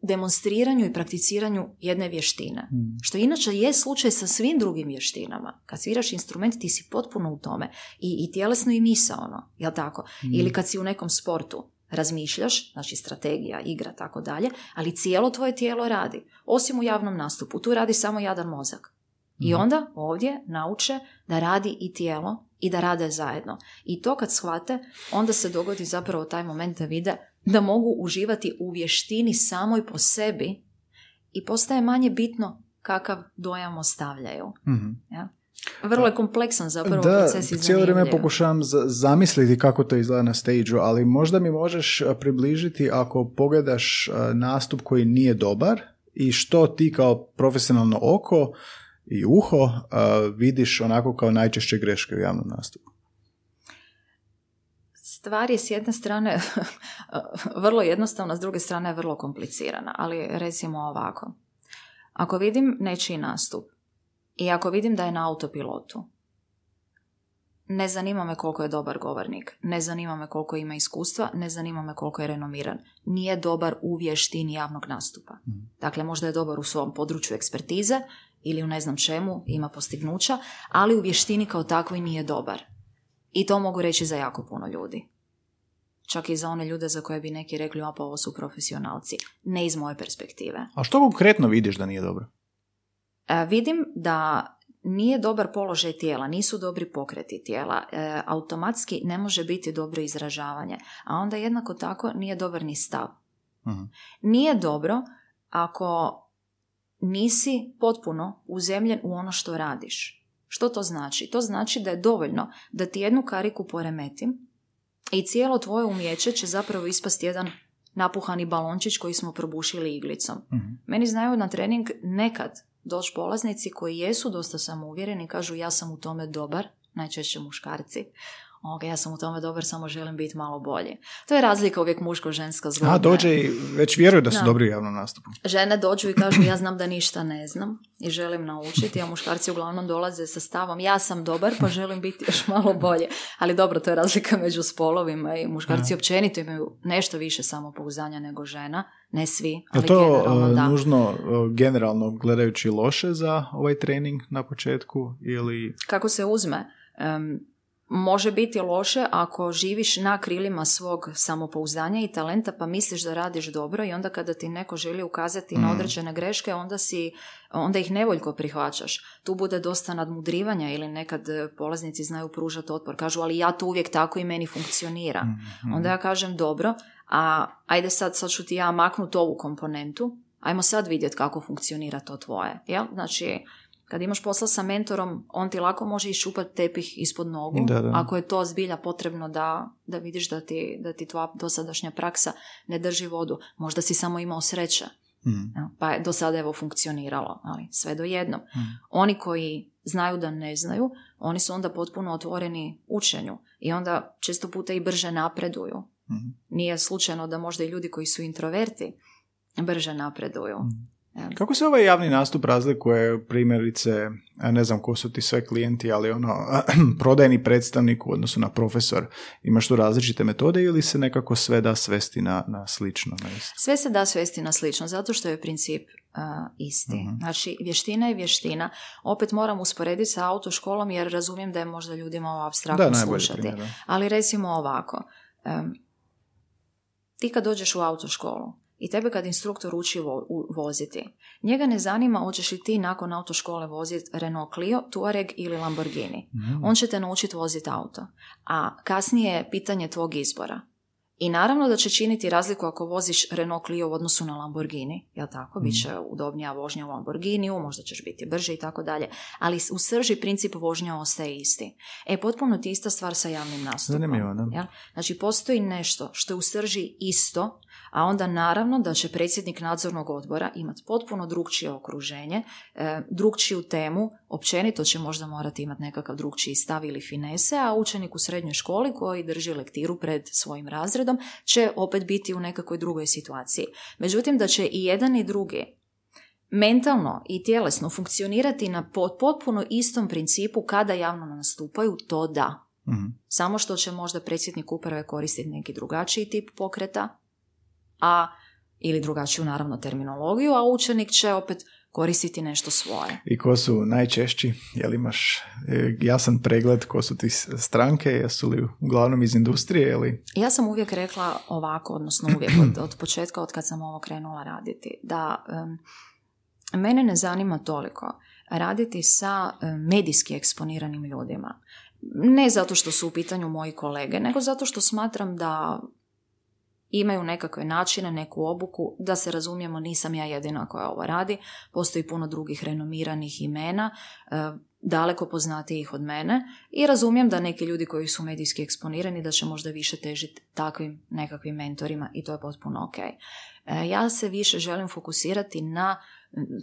demonstriranju i prakticiranju jedne vještine. Mm. Što inače je slučaj sa svim drugim vještinama. Kad sviraš instrument ti si potpuno u tome. I, i tjelesno i misaono, jel tako? Mm. Ili kad si u nekom sportu razmišljaš, znači strategija, igra, tako dalje, ali cijelo tvoje tijelo radi. Osim u javnom nastupu, tu radi samo jadan mozak. I Mhm. onda ovdje nauče da radi i tijelo i da rade zajedno. I to kad shvate, onda se dogodi zapravo taj moment da vide da mogu uživati u vještini samoj po sebi i postaje manje bitno kakav dojam ostavljaju. Mhm. Ja? Vrlo je kompleksan zapravo Da, proces i cijelo vrijeme pokušavam za- zamisliti kako to izgleda na stage ali možda mi možeš približiti ako pogledaš nastup koji nije dobar i što ti kao profesionalno oko i uho vidiš onako kao najčešće greške u javnom nastupu. Stvar je s jedne strane <laughs> vrlo jednostavna, s druge strane je vrlo komplicirana, ali recimo ovako. Ako vidim nečiji nastup i ako vidim da je na autopilotu, ne zanima me koliko je dobar govornik, ne zanima me koliko ima iskustva, ne zanima me koliko je renomiran. Nije dobar u vještini javnog nastupa. Dakle, možda je dobar u svom području ekspertize ili u ne znam čemu, ima postignuća, ali u vještini kao takvoj nije dobar. I to mogu reći za jako puno ljudi. Čak i za one ljude za koje bi neki rekli, a pa ovo su profesionalci. Ne iz moje perspektive. A što konkretno vidiš da nije dobro? E, vidim da nije dobar položaj tijela, nisu dobri pokreti tijela, e, automatski ne može biti dobro izražavanje, a onda jednako tako nije dobar ni stav. Mhm. Nije dobro ako nisi potpuno uzemljen u ono što radiš. Što to znači? To znači da je dovoljno da ti jednu kariku poremetim i cijelo tvoje umjeće će zapravo ispasti jedan napuhani balončić koji smo probušili iglicom. Mhm. Meni znaju na trening nekad doći polaznici koji jesu dosta samouvjereni kažu ja sam u tome dobar, najčešće muškarci. Ja sam u tome dobar, samo želim biti malo bolji. To je razlika uvijek muško-ženska zgodna. A, dođe i već vjeruju da su Da. dobri u javnom nastupu. Žene dođu i kažu ja znam da ništa ne znam i želim naučiti, a muškarci uglavnom dolaze sa stavom ja sam dobar pa želim biti još malo bolje. Ali dobro, to je razlika među spolovima i muškarci općenito imaju nešto više samopouzdanja nego žena. Ne svi, Je ali to generalno uh, da. nužno uh, generalno gledajući loše za ovaj trening na početku ili... Kako se uzme? Može biti loše ako živiš na krilima svog samopouzdanja i talenta pa misliš da radiš dobro i onda kada ti neko želi ukazati na Mm. određene greške onda si onda ih nevoljko prihvaćaš. Tu bude dosta nadmudrivanja ili nekad polaznici znaju pružati otpor. Kažu ali ja to uvijek tako i meni funkcionira. Mhm. Onda ja kažem dobro, a ajde sad, sad ću ti ja maknuti ovu komponentu, ajmo sad vidjeti kako funkcionira to tvoje. Jel? Znači, kad imaš posla sa mentorom, on ti lako može iščupati tepih ispod nogu, Da, da. ako je to zbilja potrebno da, da vidiš da ti, da ti tvoja dosadašnja praksa ne drži vodu. Možda si samo imao sreće, jel? pa je do sada evo funkcioniralo, ali sve do jednom. Mhm. Oni koji znaju da ne znaju, oni su onda potpuno otvoreni učenju i onda često puta i brže napreduju. Mhm. Nije slučajno da možda i ljudi koji su introverti brže napreduju. Kako se ovaj javni nastup razlikuje primjerice, ne znam ko su ti sve klijenti, ali ono, <clears throat> prodajni predstavnik u odnosu na profesor, imaš tu različite metode ili se nekako sve da svesti na, na slično? Na? Sve se da svesti na slično, zato što je princip a, isti. Mhm. Znači, vještina je vještina. Opet moram usporediti sa autoškolom jer razumijem da je možda ljudima ovo abstraktno slušati. primjer. Ali recimo ovako, em, ti kad dođeš u autoškolu i tebe kad instruktor uči voziti, njega ne zanima hoćeš li ti nakon autoškole voziti Renault Clio, Touareg ili Lamborghini. Mhm. On će te naučiti voziti auto. A kasnije je pitanje tvog izbora. I naravno da će činiti razliku ako voziš Renault Clio u odnosu na Lamborghini, jel tako? Biće udobnija vožnja u Lamborghiniju, možda ćeš biti brži i tako dalje. Ali u srži princip vožnja ostaje isti. E, potpuno ti ista stvar sa javnim nastupom. Zanimljivo, da. Jel? Znači, postoji nešto što je u srži isto, a onda naravno da će predsjednik nadzornog odbora imati potpuno drugčije okruženje, e, drugčiju temu, općenito će možda morati imati nekakav drugčiji stav ili finese, a učenik u srednjoj školi koji drži lektiru pred svojim razredom će opet biti u nekakvoj drugoj situaciji. Međutim, da će i jedan i drugi mentalno i tjelesno funkcionirati na potpuno istom principu kada javno nastupaju, to da. Mhm. Samo što će možda predsjednik uprave koristiti neki drugačiji tip pokreta, a ili drugačiju naravno terminologiju, a učenik će opet koristiti nešto svoje. I ko su najčešći? Jel imaš e, jasan pregled ko su ti stranke? Jesu li uglavnom iz industrije ili? Ja sam uvijek rekla ovako, odnosno uvijek od, od početka, od kad sam ovo krenula raditi, da em, mene ne zanima toliko raditi sa medijski eksponiranim ljudima. Ne zato što su u pitanju moji kolege, nego zato što smatram da imaju nekakve načine, neku obuku, da se razumijemo, nisam ja jedina koja ovo radi, postoji puno drugih renomiranih imena, e, daleko poznatijih od mene i razumijem da neki ljudi koji su medijski eksponirani da će možda više težiti takvim nekakvim mentorima i to je potpuno ok. E, Ja se više želim fokusirati na,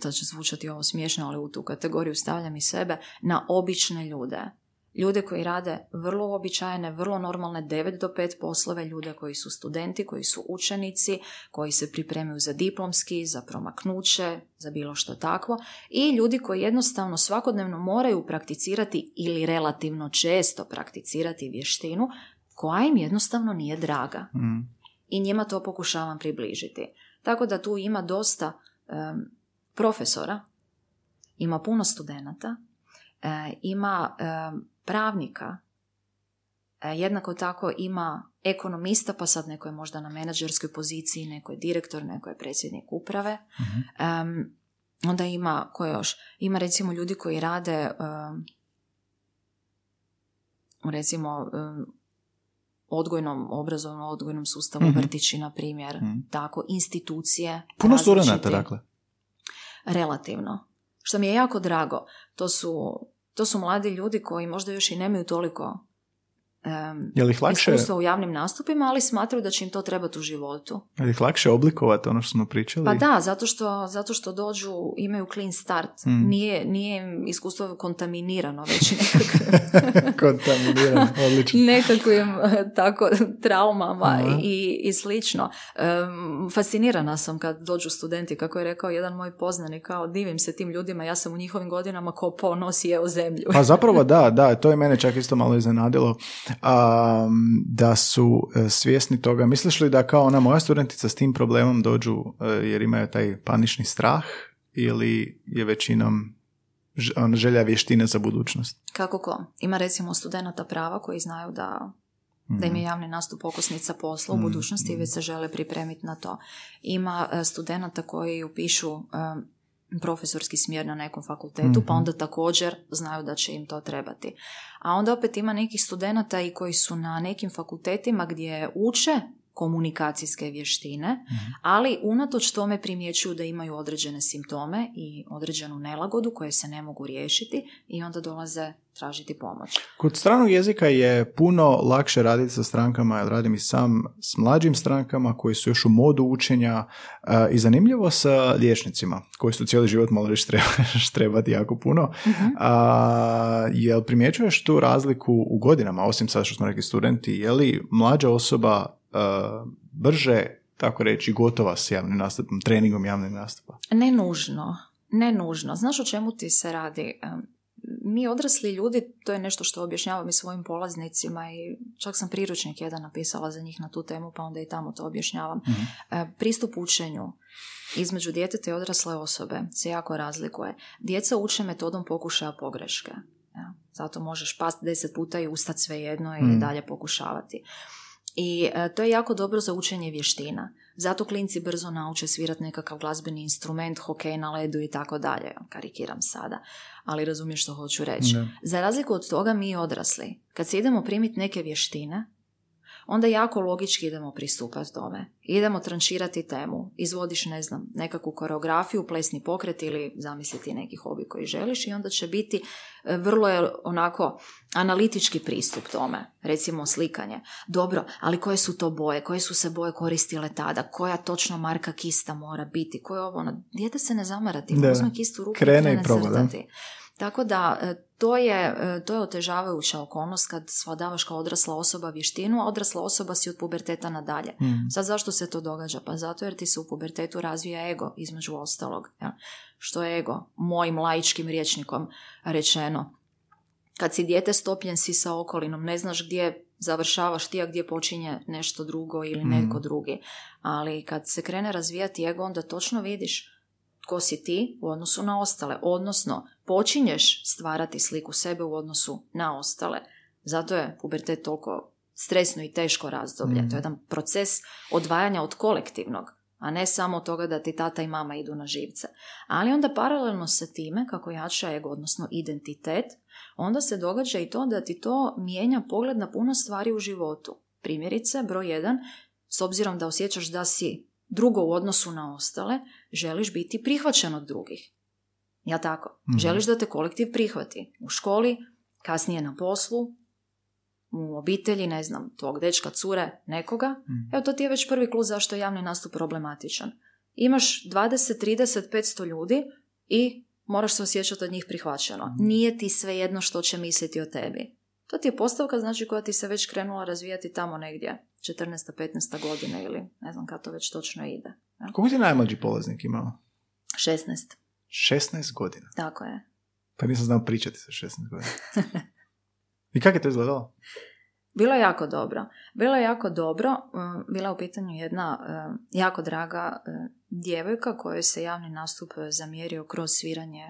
to će zvučati ovo smiješno, ali u tu kategoriju stavljam i sebe, na obične ljude ljude koji rade vrlo uobičajene, vrlo normalne 9 do 5 poslove, ljude koji su studenti, koji su učenici, koji se pripremaju za diplomski, za promaknuće, za bilo što takvo i ljudi koji jednostavno svakodnevno moraju prakticirati ili relativno često prakticirati vještinu koja im jednostavno nije draga. Mm. I njima to pokušavam približiti. Tako da tu ima dosta em, profesora, ima puno studenata, e, ima em, pravnika, e, jednako tako ima ekonomista, pa sad neko je možda na menadžerskoj poziciji, neko je direktor, neko je predsjednik uprave. Em, onda ima, ko još? Ima recimo ljudi koji rade em, u recimo em, odgojnom, obrazovnom odgojnom sustavu, Mhm. vrtići, na primjer, Mhm. tako, institucije. Puno studenata, dakle. Relativno. Što mi je jako drago. To su, to su mladi ljudi koji možda još i nemaju toliko Je li ih lakše, iskustva u javnim nastupima, ali smatraju da će im to trebati u životu. je li ih lakše oblikovati ono što smo pričali? Pa da, zato što, zato što dođu, imaju clean start. Mm. Nije, nije im iskustvo kontaminirano već <laughs> nekakve, <laughs> Kontaminiran, odlično. nekakvim <laughs> tako traumama Aha. i, i slično. Em, fascinirana sam kad dođu studenti, kako je rekao jedan moj poznanik, kao divim se tim ljudima, ja sam u njihovim godinama ko ponosi jeo zemlju. Pa zapravo da, da, to je mene čak isto malo iznenadilo um, da su e, svjesni toga. Misliš li da kao ona moja studentica s tim problemom dođu e, jer imaju taj panični strah ili je većinom ono, želja vještine za budućnost? Kako ko? Ima recimo studenata prava koji znaju da da im je javni nastup okosnica posla u Mm, budućnosti i već se žele pripremiti na to. Ima e, studenata koji upišu profesorski smjer na nekom fakultetu, pa Mhm. onda također znaju da će im to trebati. A onda opet ima nekih studenata i koji su na nekim fakultetima gdje uče komunikacijske vještine, Mhm. ali unatoč tome primjećuju da imaju određene simptome i određenu nelagodu koje se ne mogu riješiti i onda dolaze tražiti pomoć. Kod stranog jezika je puno lakše raditi sa strankama, jer radim i sam s mlađim strankama koji su još u modu učenja e, i zanimljivo sa liječnicima koji su cijeli život morali štreba- <laughs> štrebati jako puno. A, jel primjećuješ tu razliku u godinama, osim sad što smo rekli studenti, je li mlađa osoba brže, tako reći, gotova s javnim nastupom, treningom javnog nastupa? Ne nužno, ne nužno. Znaš o čemu ti se radi? Mi odrasli ljudi, to je nešto što objašnjavam i svojim polaznicima i čak sam priručnik jedan napisala za njih na tu temu, pa onda i tamo to objašnjavam. E, Pristup učenju između djeteta i odrasle osobe se jako razlikuje. Djeca uče metodom pokušaja pogreške. Zato možeš past deset puta i ustat svejedno i Mm. dalje pokušavati. I e, to je jako dobro za učenje vještina. Zato klinci brzo nauče svirati nekakav glazbeni instrument, hokej na ledu i tako dalje. Karikiram sada, ali razumiješ što hoću reći. Za razliku od toga mi odrasli, kad se idemo primiti neke vještine, onda jako logički idemo pristupati tome. Idemo trančirati temu, izvodiš, ne znam, nekakvu koreografiju, plesni pokret ili zamisliti neki hobi koji želiš i onda će biti e, vrlo je onako analitički pristup tome, recimo slikanje. Dobro, ali koje su to boje, koje su se boje koristile tada, koja točno marka kista mora biti, koje ovo, ono, dijete se ne zamarati, uzme kistu ruku krene i proba, tako da e, to je, e, to je otežavajuća okolnost kad svladavaš kao odrasla osoba vještinu, a odrasla osoba si od puberteta nadalje. Mm. Sad zašto se to događa? Pa zato jer ti se u pubertetu razvija ego, između ostalog. Ja? Što je ego? Mojim laičkim rječnikom rečeno. Kad si dijete stopljen si sa okolinom, ne znaš gdje završavaš ti, a gdje počinje nešto drugo ili mm. neko drugi. Ali kad se krene razvijati ego, onda točno vidiš tko si ti u odnosu na ostale, odnosno počinješ stvarati sliku sebe u odnosu na ostale. Zato je pubertet toliko stresno i teško razdoblje. To je mhm. jedan proces odvajanja od kolektivnog, a ne samo toga da ti tata i mama idu na živce. Ali onda paralelno sa time, kako jača ego, odnosno identitet, onda se događa i to da ti to mijenja pogled na puno stvari u životu. Primjerice, broj jedan, s obzirom da osjećaš da si drugo u odnosu na ostale, želiš biti prihvaćen od drugih. Ja tako. mm Želiš da te kolektiv prihvati. U školi, kasnije na poslu, u obitelji, ne znam, tvog dečka, cure, nekoga. mm Evo, to ti je već prvi kluz zašto je javni nastup problematičan. Imaš 20, 30, 500 ljudi i moraš se osjećati od njih prihvaćeno. mm Nije ti sve jedno što će misliti o tebi. To ti je postavka, znači, koja ti se već krenula razvijati tamo negdje. 14. 15. godina ili ne znam kako to već točno ide. Ja? Koliko ti najmlađi polaznik imao? 16. 16 godina? Tako je. Pa nisam znao pričati sa 16 godina. <laughs> I kako je to izgledalo? Bilo je jako dobro. Bilo je jako dobro. Um, bila u pitanju jedna um, jako draga um, djevojka kojoj se javni nastup zamjerio kroz sviranje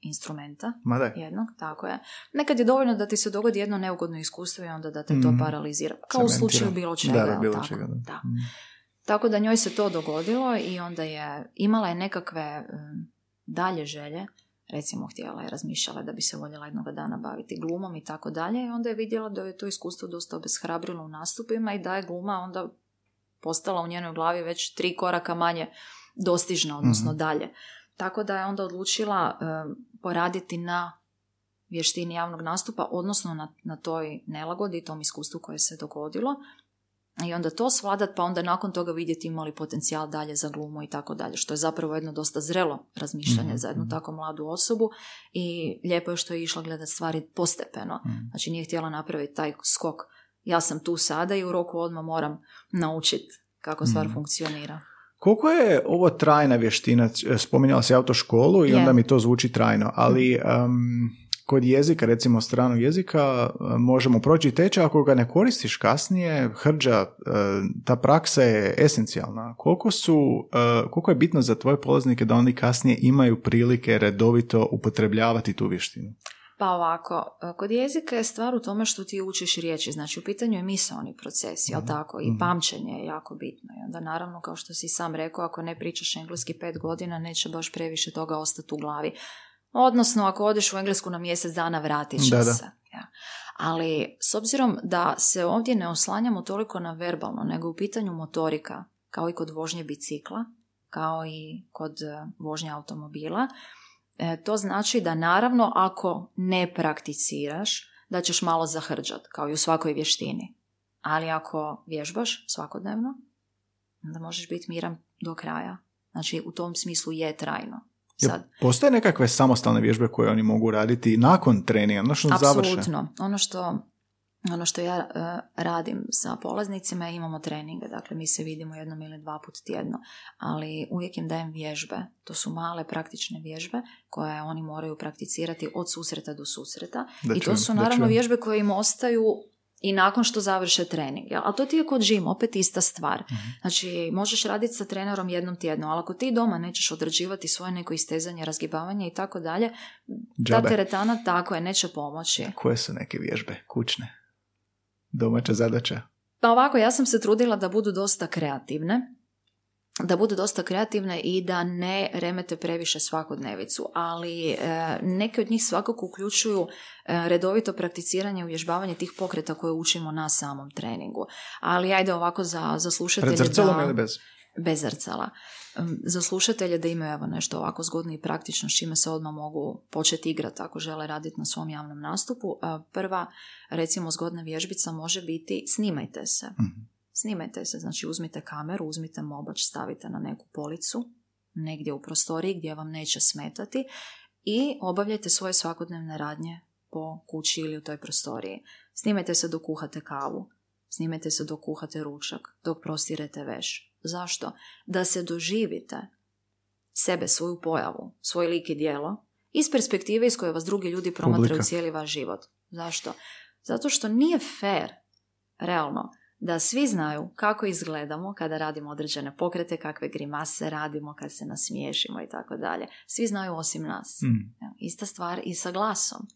instrumenta jednog, tako je. Nekad je dovoljno da ti se dogodi jedno neugodno iskustvo i onda da te to mhm. paralizira. Kao u slučaju bilo čega. Da, bilo tako? Čega, da. Mhm. Tako da njoj se to dogodilo i onda je imala je nekakve dalje želje, recimo htjela je razmišljala da bi se voljela jednog dana baviti glumom i tako dalje i onda je vidjela da je to iskustvo dosta obeshrabrilo u nastupima i da je gluma onda postala u njenoj glavi već tri koraka manje dostižna, odnosno mhm. dalje. Tako da je onda odlučila poraditi na vještini javnog nastupa, odnosno na, na toj nelagodi i tom iskustvu koje se dogodilo. I onda to svladat, pa onda nakon toga vidjeti imali potencijal dalje za glumu i tako dalje, što je zapravo jedno dosta zrelo razmišljanje mhm, za jednu mhm. tako mladu osobu i lijepo je što je išla gledati stvari postepeno. Mhm. Znači nije htjela napraviti taj skok. Ja sam tu sada i u roku odmah moram naučiti kako stvar funkcionira. Koliko je ovo trajna vještina? Spominjala se autoškolu i onda mi to zvuči trajno, ali kod jezika, recimo stranog jezika, možemo proći tečaj ako ga ne koristiš kasnije, hrđa, ta praksa je esencijalna. Koliko, su, koliko je bitno za tvoje polaznike da oni kasnije imaju prilike redovito upotrebljavati tu vještinu? Pa ovako, e, kod jezika je stvar u tome što ti učiš riječi, znači u pitanju je misaoni proces, jel mhm, tako? I mhm. pamćenje je jako bitno. I onda naravno, kao što si sam rekao, ako ne pričaš engleski pet godina, neće baš previše toga ostati u glavi. Odnosno, ako odeš u englesku na mjesec dana, vratit će se. Ja. Ali, s obzirom da se ovdje ne oslanjamo toliko na verbalno, nego u pitanju motorika, kao i kod vožnje bicikla, kao i kod e, vožnje automobila, E, to znači da naravno ako ne prakticiraš, da ćeš malo zahrđat, kao i u svakoj vještini. Ali ako vježbaš svakodnevno, onda možeš biti miran do kraja. Znači, u tom smislu je trajno. Sad. postoje nekakve samostalne vježbe koje oni mogu raditi nakon treninga, ono što Apsolutno. Ono što ono što ja uh, radim sa polaznicima imamo treninge, dakle mi se vidimo jednom ili dva put tjedno, ali uvijek im dajem vježbe, to su male praktične vježbe koje oni moraju prakticirati od susreta do susreta i to su naravno vježbe koje im ostaju i nakon što završe trening. Jel? Ali to ti je kod žim, opet ista stvar. Mhm. Znači, možeš raditi sa trenerom jednom tjedno, ali ako ti doma nećeš odrađivati svoje neko istezanje, razgibavanje i tako dalje, ta teretana tako je, neće pomoći. Koje su neke vježbe kućne? domaća zadaća? Pa ovako, ja sam se trudila da budu dosta kreativne, da budu dosta kreativne i da ne remete previše svakodnevicu, ali e, neke od njih svakako uključuju e, redovito prakticiranje i uvježbavanje tih pokreta koje učimo na samom treningu. Ali ajde ovako za, za slušatelje da... ili bez? Bez zrcala. Za slušatelje da imaju evo nešto ovako zgodno i praktično s čime se odmah mogu početi igrati ako žele raditi na svom javnom nastupu. A Prva, recimo, zgodna vježbica može biti snimajte se. Mhm. Snimajte se, znači uzmite kameru, uzmite mobač, stavite na neku policu, negdje u prostoriji gdje vam neće smetati i obavljajte svoje svakodnevne radnje po kući ili u toj prostoriji. Snimajte se dok kuhate kavu, snimajte se dok kuhate ručak, dok prostirete veš. Zašto? Da se doživite sebe, svoju pojavu, svoj lik i djelo iz perspektive iz koje vas drugi ljudi promatraju cijeli vaš život. Zašto? Zato što nije fair, realno, da svi znaju kako izgledamo kada radimo određene pokrete, kakve grimase radimo, kad se nasmiješimo i tako dalje. Svi znaju osim nas. Mm. Evo, Ista stvar i sa glasom.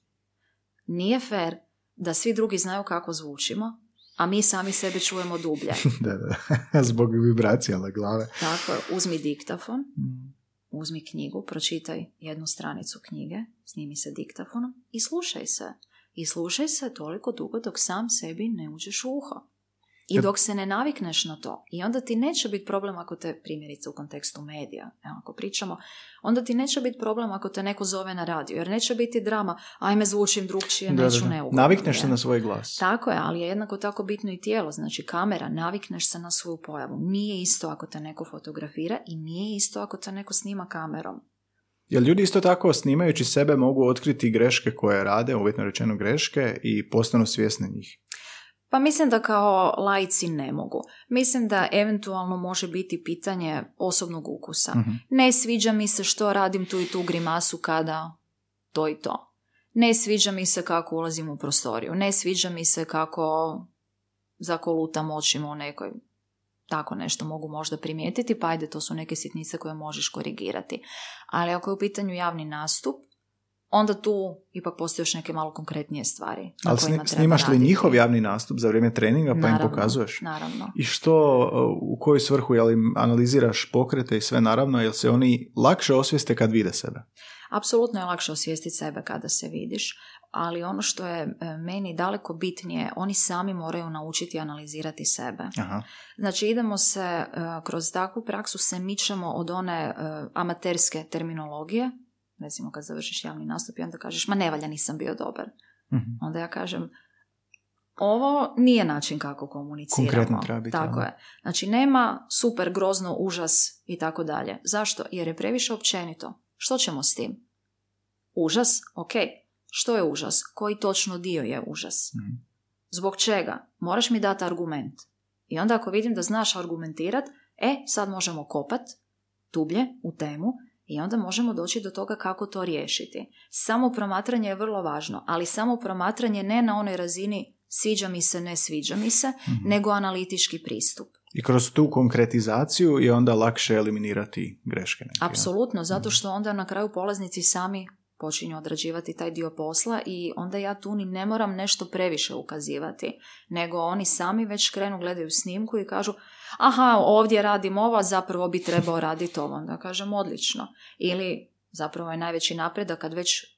Nije fair da svi drugi znaju kako zvučimo, a mi sami sebe čujemo dublje. <laughs> da, da. <laughs> Zbog vibracija na glave. Tako, uzmi diktafon, Mm. uzmi knjigu, pročitaj jednu stranicu knjige, snimi se diktafonom i slušaj se. I slušaj se toliko dugo dok sam sebi ne uđeš u uho. I Kad- dok se ne navikneš na to, i onda ti neće biti problem ako te, primjerice u kontekstu medija, evo, ako pričamo, onda ti neće biti problem ako te neko zove na radio, jer neće biti drama, ajme zvučim drugčije, Da, neću neugodno. Navikneš se na svoj glas. Tako je, ali je jednako tako bitno i tijelo, znači kamera, navikneš se na svoju pojavu. Nije isto ako te neko fotografira i nije isto ako te neko snima kamerom. Jer ljudi isto tako snimajući sebe mogu otkriti greške koje rade, uvjetno rečeno greške, i postanu svjesni njih. Pa mislim da kao laici ne mogu. Mislim da eventualno može biti pitanje osobnog ukusa. Mhm. Ne sviđa mi se što radim tu i tu grimasu kada to i to. Ne sviđa mi se kako ulazim u prostoriju. Ne sviđa mi se kako zakolutam očima u nekoj tako nešto mogu možda primijetiti, pa ajde, to su neke sitnice koje možeš korigirati. Ali ako je u pitanju javni nastup, onda tu ipak postoje još neke malo konkretnije stvari. Ali sni- snimaš li raditi. njihov javni nastup za vrijeme treninga pa im Naravno, pokazuješ? Naravno. I što, uh, u koju svrhu, jel im analiziraš pokrete i sve naravno, jel se oni lakše osvijeste kad vide sebe? Apsolutno je lakše osvijestiti sebe kada se vidiš, ali ono što je e, meni daleko bitnije, oni sami moraju naučiti analizirati sebe. Aha. Znači idemo se, e, kroz takvu praksu se mičemo od one e, amaterske terminologije, recimo kad završiš javni nastup i onda kažeš, ma ne valja, nisam bio dobar. Mhm. Onda ja kažem, ovo nije način kako komuniciramo. Konkretno treba biti, Tako je. Znači nema super, grozno, užas i tako dalje. Zašto? Jer je previše općenito. Što ćemo s tim? Užas? Ok. Što je užas? Koji točno dio je užas? Mhm. Zbog čega? Moraš mi dati argument. I onda ako vidim da znaš argumentirat, e, sad možemo kopat dublje u temu i onda možemo doći do toga kako to riješiti. Samo promatranje je vrlo važno, ali samo promatranje ne na onoj razini sviđa mi se, ne sviđa mi se, Mhm. nego analitički pristup. I kroz tu konkretizaciju je onda lakše eliminirati greške. neke? Apsolutno, zato što onda na kraju polaznici sami počinju odrađivati taj dio posla i onda ja tu ni ne moram nešto previše ukazivati, nego oni sami već krenu, gledaju snimku i kažu aha, ovdje radim ovo, zapravo bi trebao raditi ovo. Onda kažem odlično. Ili zapravo je najveći napredak kad već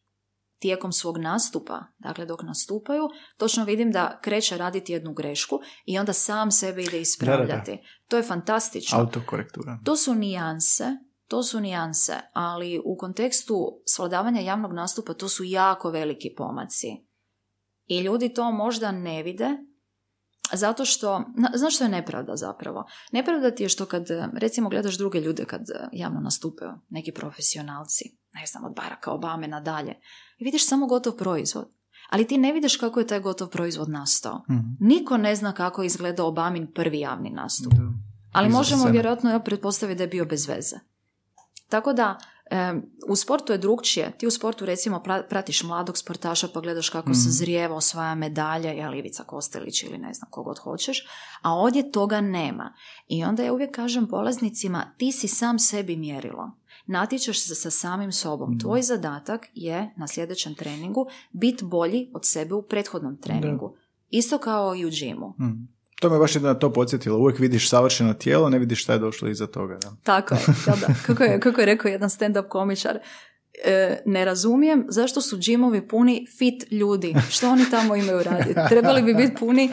tijekom svog nastupa, dakle dok nastupaju, točno vidim da kreće raditi jednu grešku i onda sam sebe ide ispravljati. To je fantastično. Autokorektura. To su nijanse, to su nijanse, ali u kontekstu svladavanja javnog nastupa to su jako veliki pomaci. I ljudi to možda ne vide, zato što, na- znaš što je nepravda zapravo? Nepravda ti je što kad, recimo, gledaš druge ljude kad javno nastupaju, neki profesionalci, ne znam, od Baracka Obame nadalje, i vidiš samo gotov proizvod. Ali ti ne vidiš kako je taj gotov proizvod nastao. Mhm. Niko ne zna kako je izgledao Obamin prvi javni nastup. Ali Iza možemo vjerojatno ja pretpostaviti da je bio bez veze. Tako da, u sportu je drugčije. Ti u sportu recimo pra- pratiš mladog sportaša pa gledaš kako se Mhm. zrijeva, osvaja medalje, je Ivica Kostelić ili ne znam kogod hoćeš, a ovdje toga nema. I onda ja uvijek kažem polaznicima, ti si sam sebi mjerilo. Natječeš se sa samim sobom. Mhm. Tvoj zadatak je na sljedećem treningu biti bolji od sebe u prethodnom treningu. Isto kao i u džimu. Mhm. To me baš jedno na to podsjetilo. Uvijek vidiš savršeno tijelo, ne vidiš šta je došlo iza toga. Da? Tako je, da, da. <laughs> Kako, je, kako je rekao jedan stand-up komičar, e, ne razumijem zašto su džimovi puni fit ljudi. Što oni tamo imaju raditi? <laughs> Trebali bi biti puni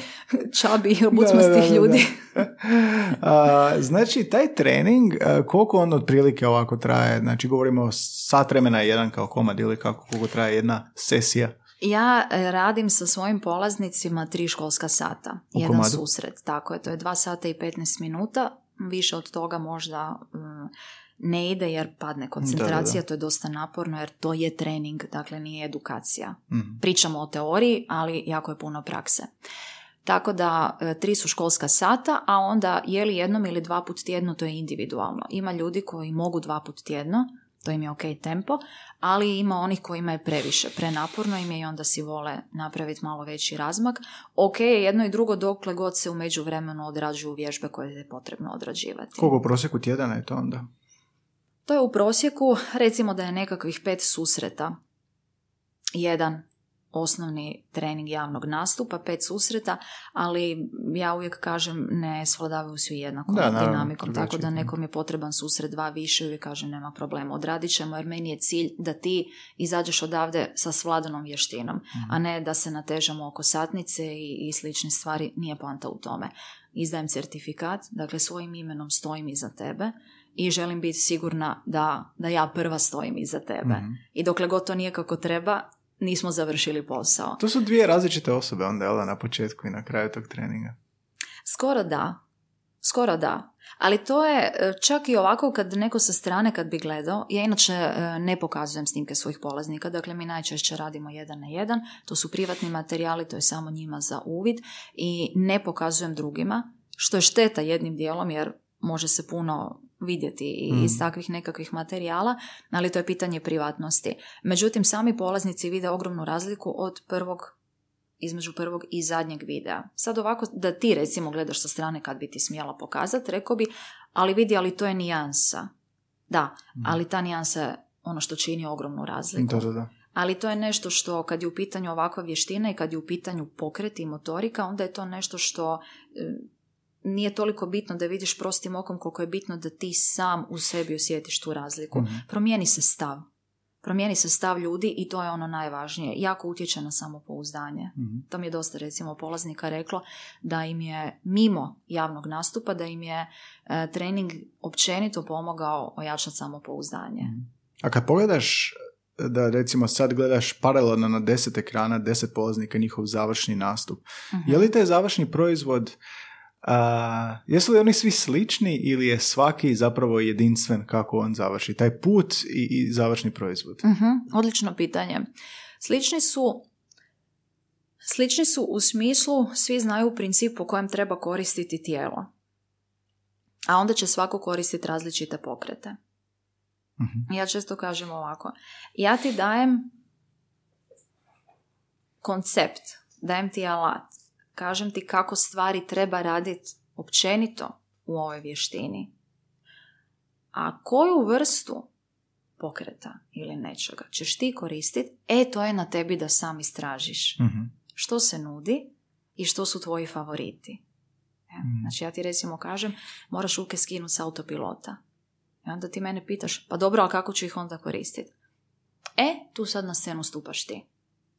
čabi i obucmastih ljudi. <laughs> a, znači, taj trening, koliko on otprilike ovako traje? Znači, govorimo sat vremena jedan kao komad ili kako koliko traje jedna sesija? Ja e, radim sa svojim polaznicima tri školska sata. U jedan komadu? susret. Tako je, to je dva sata i 15 minuta. Više od toga možda mm, ne ide jer padne koncentracija, Da, da, to je dosta naporno jer to je trening, dakle nije edukacija. Mhm. Pričamo o teoriji, ali jako je puno prakse. Tako da e, tri su školska sata, a onda je li jednom ili dva put tjedno, to je individualno. Ima ljudi koji mogu dva put tjedno, to im je ok tempo, ali ima onih kojima je previše, prenaporno im je i onda si vole napraviti malo veći razmak. Ok je jedno i drugo dokle god se u međuvremenu odrađuju vježbe koje je potrebno odrađivati. Koliko u prosjeku tjedana je to onda? To je u prosjeku, recimo da je nekakvih pet susreta. Jedan osnovni trening javnog nastupa, pet susreta, ali ja uvijek kažem ne svladavaju svi jednakom Da, naravno, dinamikom, tako da nekom je potreban susret dva više, uvijek kažem nema problema, odradit ćemo jer meni je cilj da ti izađeš odavde sa svladanom vještinom, a ne da se natežemo oko satnice i, i slične stvari, nije poanta u tome. Izdajem certifikat, dakle svojim imenom stojim iza tebe i želim biti sigurna da, da ja prva stojim iza tebe. Mhm. I dokle god to nije kako treba, nismo završili posao. To su dvije različite osobe onda, jel na početku i na kraju tog treninga. Skoro da. Skoro da. Ali to je e, čak i ovako kad neko sa strane kad bi gledao, ja inače e, ne pokazujem snimke svojih polaznika, dakle mi najčešće radimo jedan na jedan, to su privatni materijali, to je samo njima za uvid i ne pokazujem drugima, što je šteta jednim dijelom jer može se puno vidjeti i iz takvih nekakvih materijala, ali to je pitanje privatnosti. Međutim, sami polaznici vide ogromnu razliku od prvog između prvog i zadnjeg videa. Sad ovako da ti recimo gledaš sa strane kad bi ti smjela pokazati, rekao bi, ali vidi, ali to je nijansa. Da, ali ta nijansa je ono što čini ogromnu razliku. Da, da, da. Ali to je nešto što kad je u pitanju ovakva vještina i kad je u pitanju pokret i motorika, onda je to nešto što e, nije toliko bitno da vidiš prostim okom koliko je bitno da ti sam u sebi osjetiš tu razliku. Promijeni se stav. Promijeni se stav ljudi i to je ono najvažnije. Jako utječe na samopouzdanje. To mi je dosta recimo polaznika reklo da im je mimo javnog nastupa, da im je e, trening općenito pomogao ojačati samopouzdanje. A kad pogledaš da recimo sad gledaš paralelno na deset ekrana, deset polaznika, njihov završni nastup, je li taj završni proizvod a, jesu li oni svi slični ili je svaki zapravo jedinstven kako on završi? Taj put i, i završni proizvod. Mhm, odlično pitanje. Slični su Slični su u smislu, svi znaju u principu kojem treba koristiti tijelo. A onda će svako koristiti različite pokrete. Ja često kažem ovako. Ja ti dajem koncept, dajem ti alat, kažem ti kako stvari treba raditi općenito u ovoj vještini. A koju vrstu pokreta ili nečega ćeš ti koristiti, e to je na tebi da sam istražiš. Mhm. Što se nudi i što su tvoji favoriti. E, Znači ja ti recimo kažem, moraš ruke skinuti s autopilota. I onda ti mene pitaš, pa dobro, a kako ću ih onda koristiti? E, tu sad na scenu stupaš ti.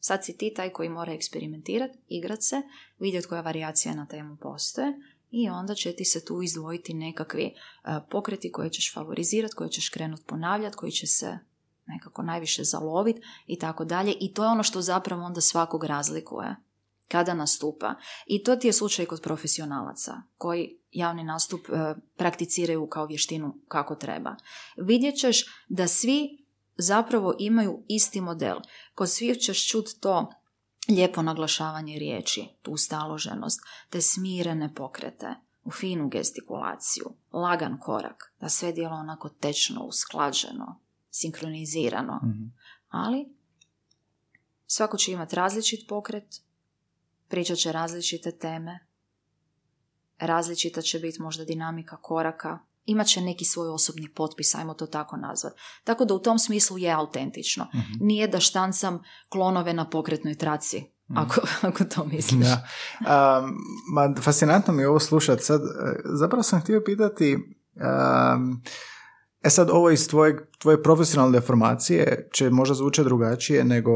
Sad si ti taj koji mora eksperimentirati, igrat se, vidjeti koja varijacija na temu postoje i onda će ti se tu izdvojiti nekakvi e, pokreti koje ćeš favorizirati, koje ćeš krenut ponavljati, koji će se nekako najviše zaloviti i tako dalje. I to je ono što zapravo onda svakog razlikuje kada nastupa. I to ti je slučaj kod profesionalaca koji javni nastup e, prakticiraju kao vještinu kako treba. Vidjet ćeš da svi zapravo imaju isti model. Kod svih ćeš čuti to lijepo naglašavanje riječi, tu staloženost, te smirene pokrete, u finu gestikulaciju, lagan korak, da sve djelo onako tečno, usklađeno, sinkronizirano. Ali svako će imati različit pokret, pričat će različite teme, različita će biti možda dinamika koraka, imat će neki svoj osobni potpis, ajmo to tako nazvat. Tako da u tom smislu je autentično. Nije da štancam klonove na pokretnoj traci Ako, <laughs> ako to misliš. Da. Um, ma, fascinantno mi je ovo slušati. Sad, e, zapravo sam htio pitati, um, e sad ovo iz tvoje, tvoje profesionalne deformacije će možda zvuče drugačije nego,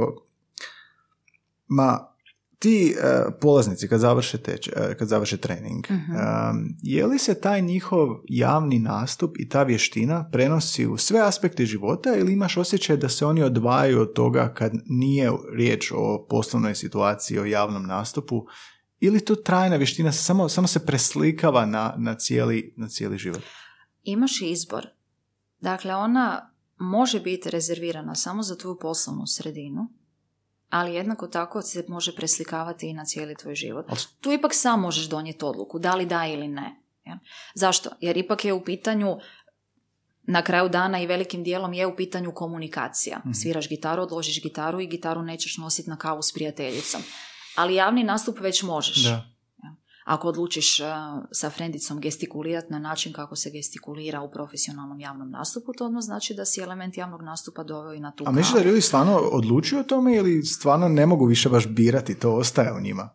ma, ti uh, polaznici kad završe, teč, uh, kad završe trening, Mhm. um, je li se taj njihov javni nastup i ta vještina prenosi u sve aspekte života ili imaš osjećaj da se oni odvajaju od toga kad nije riječ o poslovnoj situaciji, o javnom nastupu ili to trajna vještina samo, samo se preslikava na, na, cijeli, na cijeli život? Imaš izbor. Dakle, ona može biti rezervirana samo za tvoju poslovnu sredinu, ali jednako tako se može preslikavati i na cijeli tvoj život. Tu ipak sam možeš donijeti odluku, da li da ili ne. jel? Zašto? Jer ipak je u pitanju na kraju dana i velikim dijelom je u pitanju komunikacija. Sviraš gitaru, odložiš gitaru i gitaru nećeš nositi na kavu s prijateljicom. Ali javni nastup već možeš. Ako odlučiš uh, sa frendicom gestikulirati na način kako se gestikulira u profesionalnom javnom nastupu, to odmah znači da si element javnog nastupa doveo i na tu A misliš da ljudi stvarno odlučuju o tome ili stvarno ne mogu više baš birati, to ostaje u njima?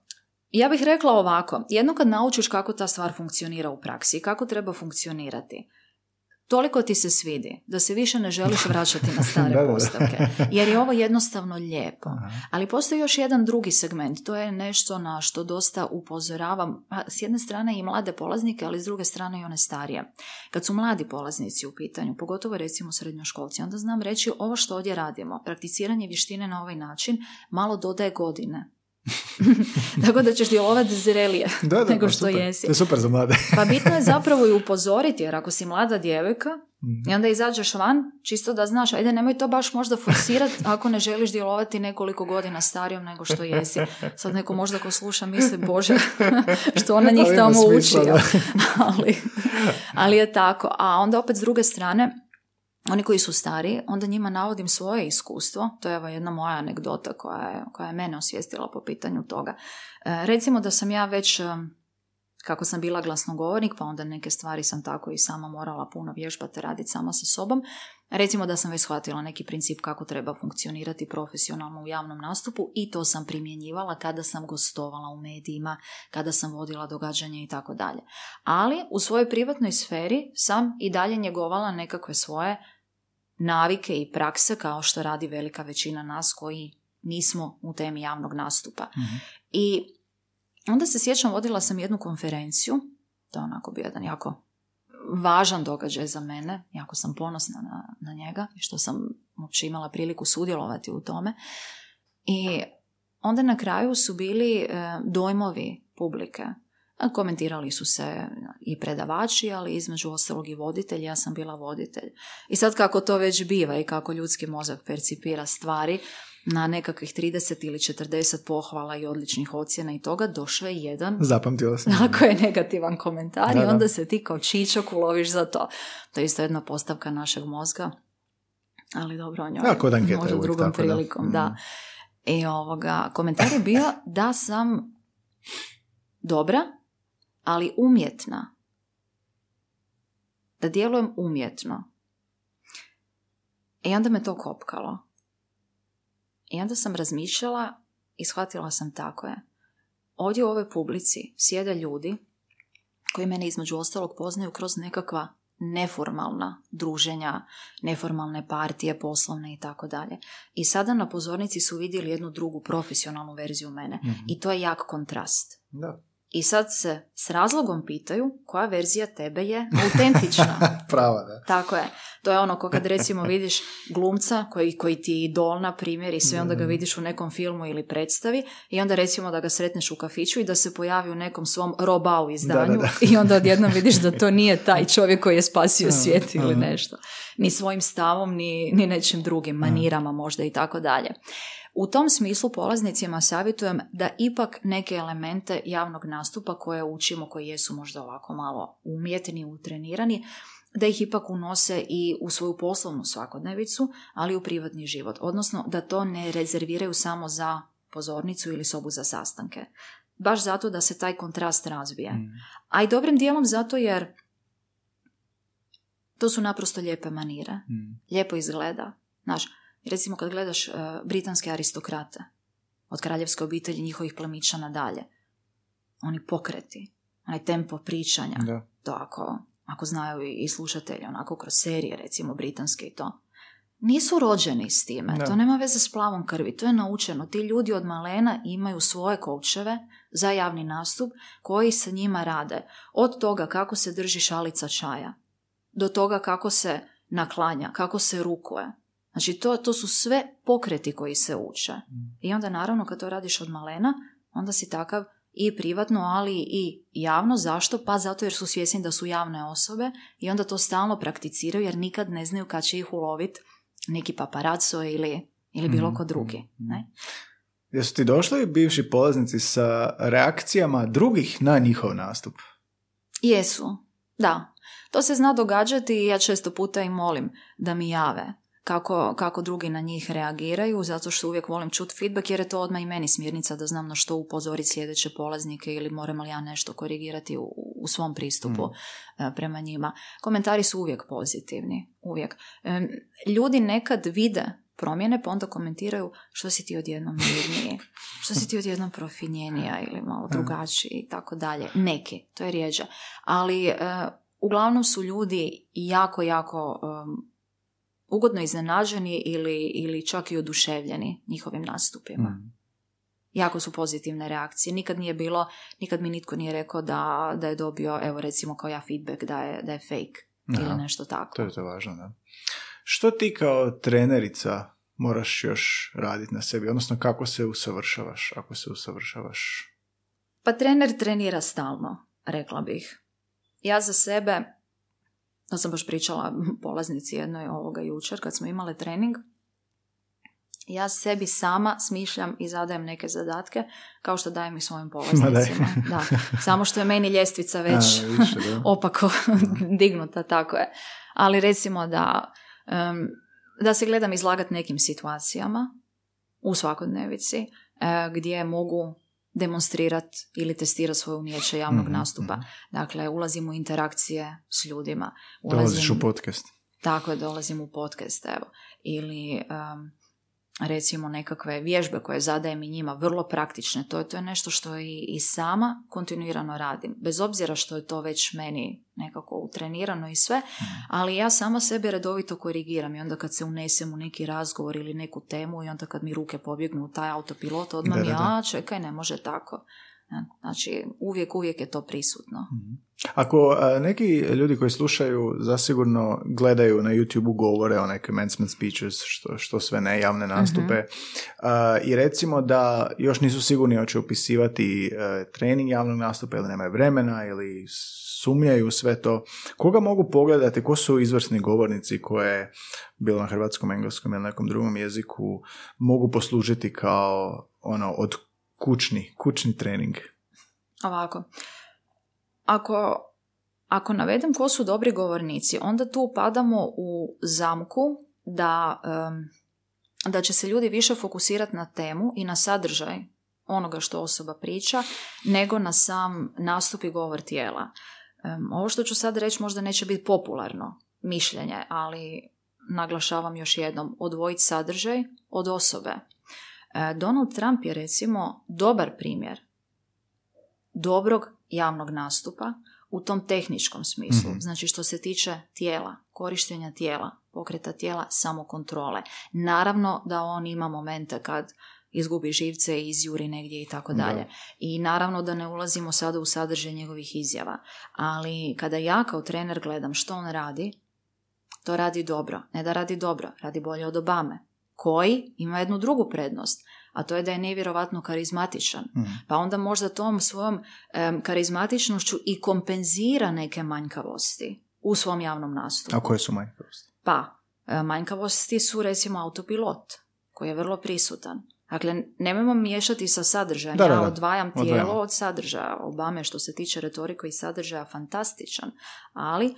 Ja bih rekla ovako, jedno kad naučiš kako ta stvar funkcionira u praksi kako treba funkcionirati, toliko ti se svidi da se više ne želiš vraćati na stare <laughs> Da, da, da. postavke. Jer je ovo jednostavno lijepo. Aha. Ali postoji još jedan drugi segment, to je nešto na što dosta upozoravam, a s jedne strane i mlade polaznike, ali s druge strane i one starije. Kad su mladi polaznici u pitanju, pogotovo recimo srednjoškolci, onda znam reći ovo što ovdje radimo, prakticiranje vještine na ovaj način, malo dodaje godine. Tako da ćeš djelovati zrelije <laughs> Da, da, nego pa što super. jesi. To je super za mlade. Pa bitno je zapravo i upozoriti, jer ako si mlada djevojka Mhm. i onda izađeš van, čisto da znaš, ajde nemoj to baš možda forsirati ako ne želiš djelovati nekoliko godina starijom nego što jesi. Sad neko možda ko sluša misli, bože, <laughs> što ona njih tamo uči. <laughs> ali, ali je tako. A onda opet s druge strane, oni koji su stariji, onda njima navodim svoje iskustvo. To je evo jedna moja anegdota koja je, koja je mene osvijestila po pitanju toga. E, recimo da sam ja već, e, kako sam bila glasnogovornik, pa onda neke stvari sam tako i sama morala puno vježbati, raditi sama sa sobom. Recimo da sam već shvatila neki princip kako treba funkcionirati profesionalno u javnom nastupu i to sam primjenjivala kada sam gostovala u medijima, kada sam vodila događanja i tako dalje. Ali u svojoj privatnoj sferi sam i dalje njegovala nekakve svoje navike i prakse kao što radi velika većina nas koji nismo u temi javnog nastupa. Mhm. I onda se sjećam, vodila sam jednu konferenciju, to je onako bio jedan jako važan događaj za mene, jako sam ponosna na, na njega i što sam uopće imala priliku sudjelovati u tome. I onda na kraju su bili e, dojmovi publike. Komentirali su se i predavači, ali između ostalog i voditelj, ja sam bila voditelj. I sad kako to već biva i kako ljudski mozak percipira stvari, na nekakvih 30 ili 40 pohvala i odličnih ocjena i toga došao je jedan Zapamtila sam. <laughs> ako je negativan komentar Da, i da. onda se ti kao čičak uloviš za to. To je isto jedna postavka našeg mozga, ali dobro o njoj Da, kod možda drugom tako, da. prilikom, Mm. da. I ovoga, komentar je bio da sam dobra, ali umjetna. Da djelujem umjetno. I onda me to kopkalo. I onda sam razmišljala i shvatila sam tako je. Ovdje u ovoj publici sjede ljudi koji mene između ostalog poznaju kroz nekakva neformalna druženja, neformalne partije, poslovne i tako dalje. I sada na pozornici su vidjeli jednu drugu profesionalnu verziju mene. Mhm. I to je jak kontrast. Da. I sad se s razlogom pitaju koja verzija tebe je autentična. <laughs> Prava, da. Tako je. To je ono ko kad recimo vidiš glumca koji, koji ti je idol na primjer i sve onda ga vidiš u nekom filmu ili predstavi i onda recimo da ga sretneš u kafiću i da se pojavi u nekom svom robau izdanju Da, da, i onda odjednom vidiš da to nije taj <laughs> čovjek koji je spasio Aha, svijet ili aha. nešto. Ni svojim stavom, ni, ni nečim drugim, manirama možda i tako dalje. U tom smislu polaznicima savjetujem da ipak neke elemente javnog nastupa koje učimo, koji jesu možda ovako malo umjetni, utrenirani, da ih ipak unose i u svoju poslovnu svakodnevicu, ali i u privatni život. Odnosno da to ne rezerviraju samo za pozornicu ili sobu za sastanke. Baš zato da se taj kontrast razbije. Mm. A i dobrim dijelom zato jer to su naprosto lijepe manire. Mm. Lijepo izgleda. Znaš, recimo kad gledaš e, britanske aristokrate, od kraljevske obitelji njihovih plemića nadalje. Oni pokreti, onaj tempo pričanja, Da. to ako, ako znaju i, i slušatelji, onako kroz serije, recimo britanske i to. Nisu rođeni s time, Da. to nema veze s plavom krvi, to je naučeno. Ti ljudi od malena imaju svoje koučeve za javni nastup koji sa njima rade. Od toga kako se drži šalica čaja, do toga kako se naklanja, kako se rukuje. Znači to, to su sve pokreti koji se uče. I onda naravno kad to radiš od malena, onda si takav i privatno, ali i javno. Zašto? Pa zato jer su svjesni da su javne osobe i onda to stalno prakticiraju jer nikad ne znaju kad će ih uloviti neki paparaco ili, ili bilo Mhm, ko drugi. Ne? Jesu ti došli bivši polaznici sa reakcijama drugih na njihov nastup? Jesu, da. To se zna događati i ja često puta i molim da mi jave kako, kako drugi na njih reagiraju, zato što uvijek volim čuti feedback jer je to odmah i meni smjernica da znam na što upozoriti sljedeće polaznike ili moram li ja nešto korigirati u, u svom pristupu e, prema njima. Komentari su uvijek pozitivni, uvijek. Ljudi nekad vide promjene pa onda komentiraju što si ti odjednom mirniji, što si ti odjednom profinjenija ili malo drugačiji i tako dalje. Neki, to je rijeđe. Ali e, uglavnom su ljudi jako, jako ugodno iznenađeni ili, ili čak i oduševljeni njihovim nastupima. Mm. Jako su pozitivne reakcije. Nikad nije bilo, nikad mi nitko nije rekao da, da je dobio, evo recimo kao ja feedback da je, da je fake Aha. ili nešto tako. To je to važno, da. Što ti kao trenerica moraš još raditi na sebi? Odnosno kako se usavršavaš, ako se usavršavaš? Pa trener trenira stalno, rekla bih. Ja za sebe, to sam baš pričala <laughs> polaznici jednoj ovoga jučer kad smo imale trening, ja sebi sama smišljam i zadajem neke zadatke kao što dajem i svojim polaznicima. <laughs> Da. Samo što je meni ljestvica već A, više, da. <laughs> opako dignuta, tako je. Ali recimo da, em, da se gledam izlagat nekim situacijama u svakodnevici e, gdje mogu demonstrirati ili testirati svoje umijeće javnog Mhm, nastupa. mhm. Dakle, ulazim u interakcije s ljudima. Dolaziš u podcast. Tako je, dolazim u podcast, evo. Ili um, recimo nekakve vježbe koje zadajem i njima, vrlo praktične. To je, to je nešto što i, i sama kontinuirano radim. Bez obzira što je to već meni nekako utrenirano i sve, ali ja sama sebe redovito korigiram i onda kad se unesem u neki razgovor ili neku temu i onda kad mi ruke pobjegnu u taj autopilot, odmah Da, mi, a čekaj, ne može tako. Znači, uvijek, uvijek je to prisutno. Ako a, neki ljudi koji slušaju zasigurno gledaju na YouTube govore o neke commencement speeches, što, što sve ne, javne nastupe, a, i recimo da još nisu sigurni hoće upisivati e, trening javnog nastupa ili nemaju vremena ili sumnjaju sve to, koga mogu pogledati, ko su izvrsni govornici koje, bilo na hrvatskom, engleskom ili nekom drugom jeziku, mogu poslužiti kao ono od kućni, kućni trening. Ovako, ako, ako navedem ko su dobri govornici, onda tu padamo u zamku da, em, da će se ljudi više fokusirati na temu i na sadržaj onoga što osoba priča, nego na sam nastup i govor tijela. Em, ovo što ću sad reći možda neće biti popularno mišljenje, ali naglašavam još jednom, odvojiti sadržaj od osobe. E, Donald Trump je recimo dobar primjer dobrog javnog nastupa u tom tehničkom smislu. Mhm. Znači što se tiče tijela, korištenja tijela, pokreta tijela, samokontrole. Naravno da on ima momente kad izgubi živce i izjuri negdje i tako Da. dalje. I naravno da ne ulazimo sada u sadržaj njegovih izjava. Ali kada ja kao trener gledam što on radi, to radi dobro. Ne da radi dobro, radi bolje od Obame. Koji ima jednu drugu prednost, a to je da je nevjerovatno karizmatičan. Mhm. Pa onda možda tom svojom em, karizmatičnošću i kompenzira neke manjkavosti u svom javnom nastupu. A koje su manjkavosti? Pa, e, manjkavosti su recimo autopilot, koji je vrlo prisutan. Dakle, nemojmo miješati sa sadržajem. Da, da, ja odvajam tijelo Odvajamo. od sadržaja. Obame što se tiče retorike i sadržaja fantastičan. Ali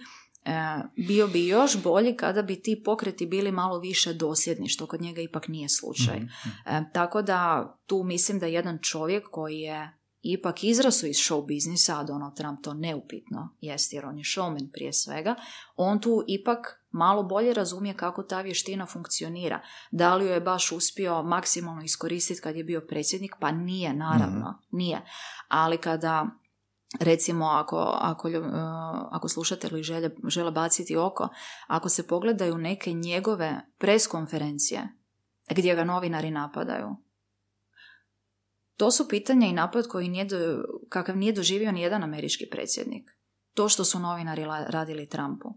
bio bi još bolji kada bi ti pokreti bili malo više dosljedni, što kod njega ipak nije slučaj. Mhm. E, tako da tu mislim da jedan čovjek koji je ipak izrasao iz show biznisa, a Donald Trump to neupitno jest jer on je showman prije svega, on tu ipak malo bolje razumije kako ta vještina funkcionira. Da li ju je baš uspio maksimalno iskoristiti kad je bio predsjednik? Pa nije, naravno, Mhm. nije. Ali kada recimo ako, ako, uh, ako slušatelji žele, žele baciti oko, ako se pogledaju neke njegove preskonferencije gdje ga novinari napadaju, to su pitanja i napad koji nije do, kakav nije doživio ni jedan američki predsjednik. To što su novinari radili Trumpu.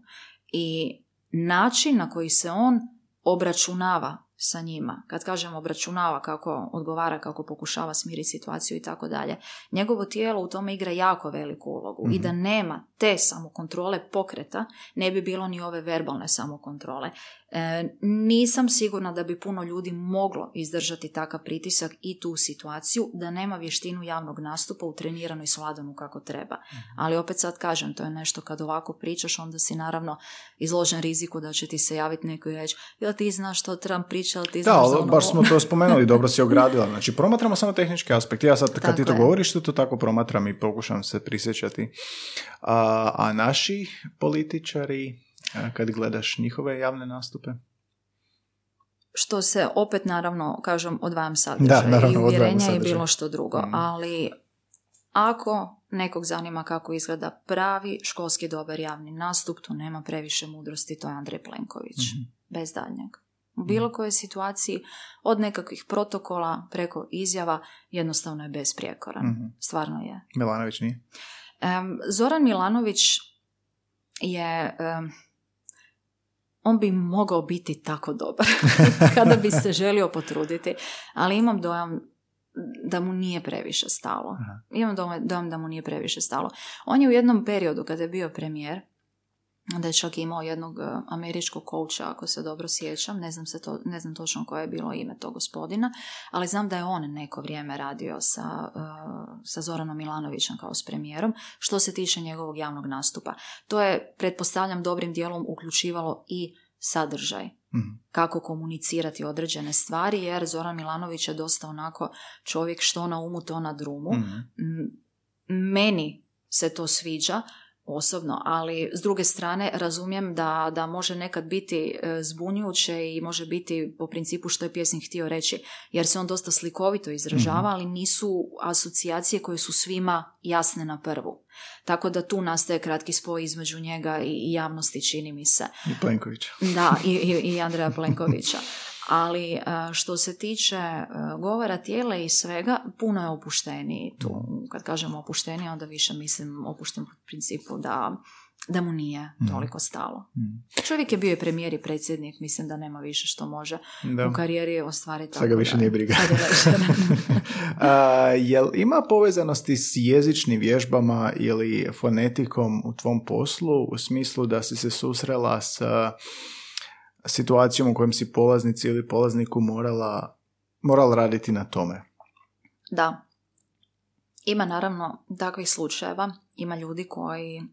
I način na koji se on obračunava sa njima, kad kažem obračunava kako odgovara, kako pokušava smiriti situaciju i tako dalje, njegovo tijelo u tome igra jako veliku ulogu. I da nema te samokontrole pokreta, ne bi bilo ni ove verbalne samokontrole. E, nisam sigurna da bi puno ljudi moglo izdržati takav pritisak i tu situaciju, da nema vještinu javnog nastupa u treniranoj sladanu kako treba. Ali opet sad kažem, to je nešto kad ovako pričaš, onda si naravno izložen riziku da će ti se javiti neko i reći, jel ti znaš što Trump priča, jel ti Da, znaš ali ono- baš smo to spomenuli, <laughs> dobro si ogradila. Znači, promatramo samo tehnički aspekt. Ja sad, kad Tako ti to je. govoriš, to tako promatram i pokušam se prisjećati. A, a naši političari, a, kad gledaš njihove javne nastupe? što se opet naravno, kažem, odvajam sadržaj Da, naravno, i uvjerenja i bilo što drugo, Mhm. ali ako nekog zanima kako izgleda pravi školski dobar javni nastup, tu nema previše mudrosti, to je Andrej Plenković, Mhm. bez daljnjeg. U bilo kojoj situaciji, od nekakvih protokola preko izjava, jednostavno je besprijekoran. Mhm. Stvarno je. Milanović nije? Em, Zoran Milanović je... em, on bi mogao biti tako dobar <laughs> kada bi se želio potruditi, ali imam dojam da mu nije previše stalo. Aha. Imam dojam- dojam da mu nije previše stalo. On je u jednom periodu kada je bio premijer, da je čak imao jednog e, američkog kouča, ako se dobro sjećam, ne znam, se to, ne znam točno koje je bilo ime tog gospodina, ali znam da je on neko vrijeme radio sa, e, sa Zoranom Milanovićem kao s premijerom, što se tiče njegovog javnog nastupa. To je, pretpostavljam, dobrim dijelom uključivalo i sadržaj Mhm. kako komunicirati određene stvari, jer Zoran Milanović je dosta onako čovjek što na umu, to na drumu. Mhm. M- Meni se to sviđa osobno, ali s druge strane razumijem da, da može nekad biti e, zbunjujuće i može biti po principu što je pjesnik htio reći, jer se on dosta slikovito izražava, Mhm. ali nisu asocijacije koje su svima jasne na prvu. Tako da tu nastaje kratki spoj između njega i javnosti, čini mi se. I Plenković. Da, i, i, i Andreja Plenkovića. <laughs> Ali e, što se tiče e, govora tijela i svega, puno je opušteniji tu. Kad kažemo opušteniji, onda više mislim opušten po principu da, da mu nije toliko stalo. Mhm. Čovjek je bio i premijer i predsjednik, mislim da nema više što može Da. u karijeri ostvariti. Sad ga više da- nije briga. <laughs> <laughs> A, jel ima povezanosti s jezičnim vježbama ili fonetikom u tvom poslu u smislu da si se susrela sa situacijom u kojem si polaznici ili polazniku morala, morala raditi na tome? Da. Ima naravno takvih slučajeva. Ima ljudi koji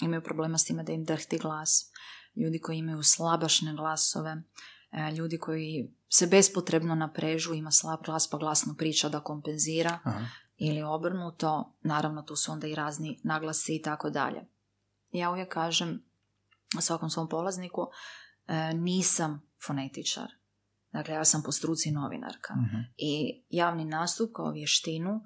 imaju problema s time da im drhti glas. Ljudi koji imaju slabašne glasove. e, Ljudi koji se bespotrebno naprežu, ima slab glas pa glasno priča da kompenzira Aha. ili obrnuto. Naravno tu su onda i razni naglasi i tako dalje. Ja uvijek kažem svakom svom polazniku nisam fonetičar. Dakle, ja sam po struci novinarka Mhm. i javni nastup kao vještinu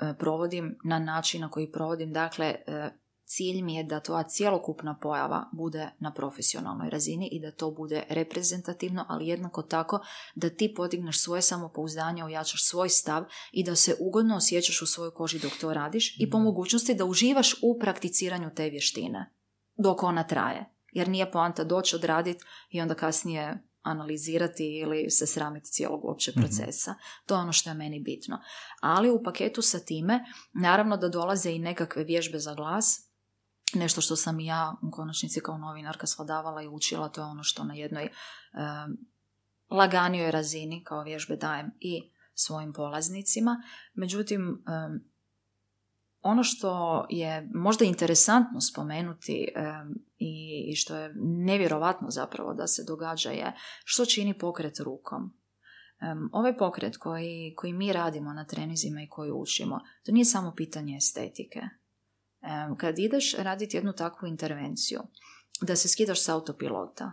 e, provodim na način na koji provodim. Dakle, e, cilj mi je da tvoja cjelokupna pojava bude na profesionalnoj razini i da to bude reprezentativno, ali jednako tako da ti podigneš svoje samopouzdanje, ojačaš svoj stav i da se ugodno osjećaš u svojoj koži dok to radiš i po mogućnosti da uživaš u prakticiranju te vještine dok ona traje. Jer nije poanta doći odraditi i onda kasnije analizirati ili se sramiti cijelog uopće procesa. To je ono što je meni bitno. Ali u paketu sa time, naravno da dolaze i nekakve vježbe za glas, nešto što sam i ja u konačnici kao novinarka svladavala i učila, to je ono što na jednoj em, laganijoj razini kao vježbe dajem i svojim polaznicima. Međutim, em, ono što je možda interesantno spomenuti em, i, što je nevjerovatno zapravo da se događa je što čini pokret rukom. Ovaj pokret koji, koji mi radimo na trenizima i koji učimo, to nije samo pitanje estetike. Kad ideš raditi jednu takvu intervenciju, da se skidaš s autopilota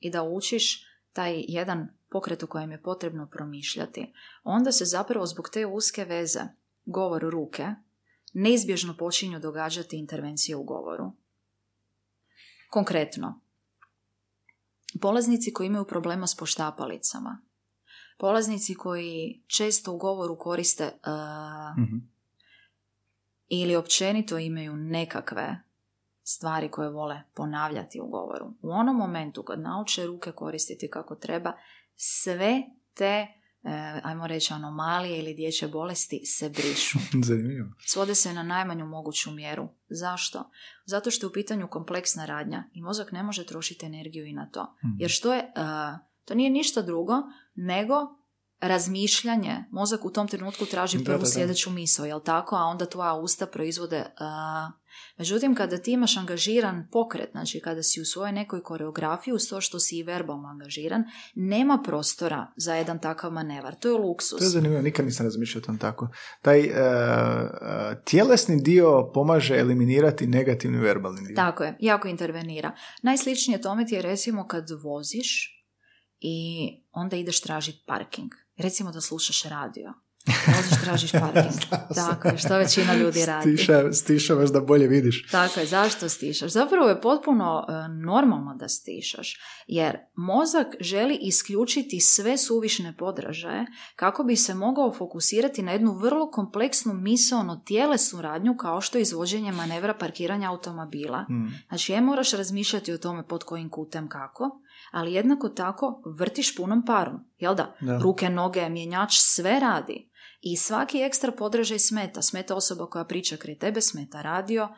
i da učiš taj jedan pokret u kojem je potrebno promišljati, onda se zapravo zbog te uske veze, govor ruke, neizbježno počinju događati intervencije u govoru. Konkretno, polaznici koji imaju problema s poštapalicama, polaznici koji često u govoru koriste uh, ili općenito imaju nekakve stvari koje vole ponavljati u govoru. U onom momentu kad nauče ruke koristiti kako treba, sve te ajmo reći anomalije ili dječje bolesti se brišu. <laughs> Zanimljivo. Svode se na najmanju moguću mjeru. Zašto? Zato što je u pitanju kompleksna radnja i mozak ne može trošiti energiju i na to. Mhm. Jer što je, e, to nije ništa drugo nego razmišljanje. Mozak u tom trenutku traži Da, prvu da, da. sljedeću misao, jel tako? A onda tvoja usta proizvode... a, Međutim, kada ti imaš angažiran pokret, znači kada si u svojoj nekoj koreografiji, uz to što si i verbalno angažiran, nema prostora za jedan takav manevar. To je luksus. To je zanimljivo, nikad nisam razmišljao o tom tako. Taj e, tjelesni dio pomaže eliminirati negativni verbalni dio. Tako je, jako intervenira. Najsličnije tome ti je recimo kad voziš i onda ideš tražiti parking. Recimo da slušaš radio. Voziš, tražiš <laughs> parking. Tako je, što većina ljudi radi. Stiša, stišavaš da bolje vidiš. Tako je, zašto stišaš? Zapravo je potpuno e, normalno da stišaš, jer mozak želi isključiti sve suvišne podražaje kako bi se mogao fokusirati na jednu vrlo kompleksnu misaono tjelesnu radnju kao što je izvođenje manevra parkiranja automobila. Mm. Znači, je moraš razmišljati o tome pod kojim kutem kako, ali jednako tako vrtiš punom parom, jel da? Da. Ruke, noge, mjenjač, sve radi. I svaki ekstra podražaj smeta. Smeta osoba koja priča kraj tebe, smeta radio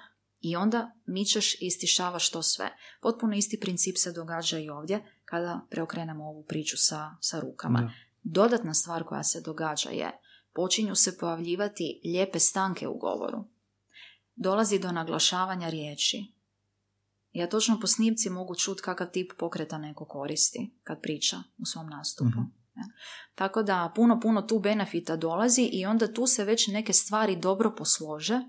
i onda mičeš i istišavaš to sve. Potpuno isti princip se događa i ovdje kada preokrenemo ovu priču sa, sa rukama. Da. Dodatna stvar koja se događa je počinju se pojavljivati lijepe stanke u govoru. Dolazi do naglašavanja riječi. Ja točno po snimci mogu čuti kakav tip pokreta neko koristi kad priča u svom nastupu. Mhm. Ja. Tako da puno, puno tu benefita dolazi i onda tu se već neke stvari dobro poslože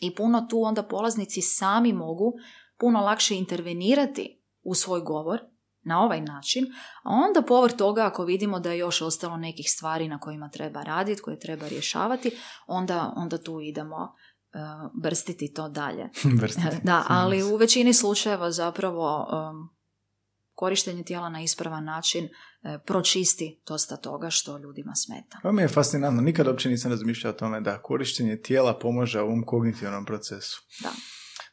i puno tu onda polaznici sami mogu puno lakše intervenirati u svoj govor na ovaj način, a onda povrh toga ako vidimo da je još ostalo nekih stvari na kojima treba raditi, koje treba rješavati, onda, onda tu idemo brstiti to dalje. <laughs> Vrstiti. Da, ali u većini slučajeva zapravo korištenje tijela na ispravan način e, pročisti dosta toga što ljudima smeta. Ovo mi je fascinantno, nikad uopće nisam razmišljao o tome da korištenje tijela pomaže ovom kognitivnom procesu. Da.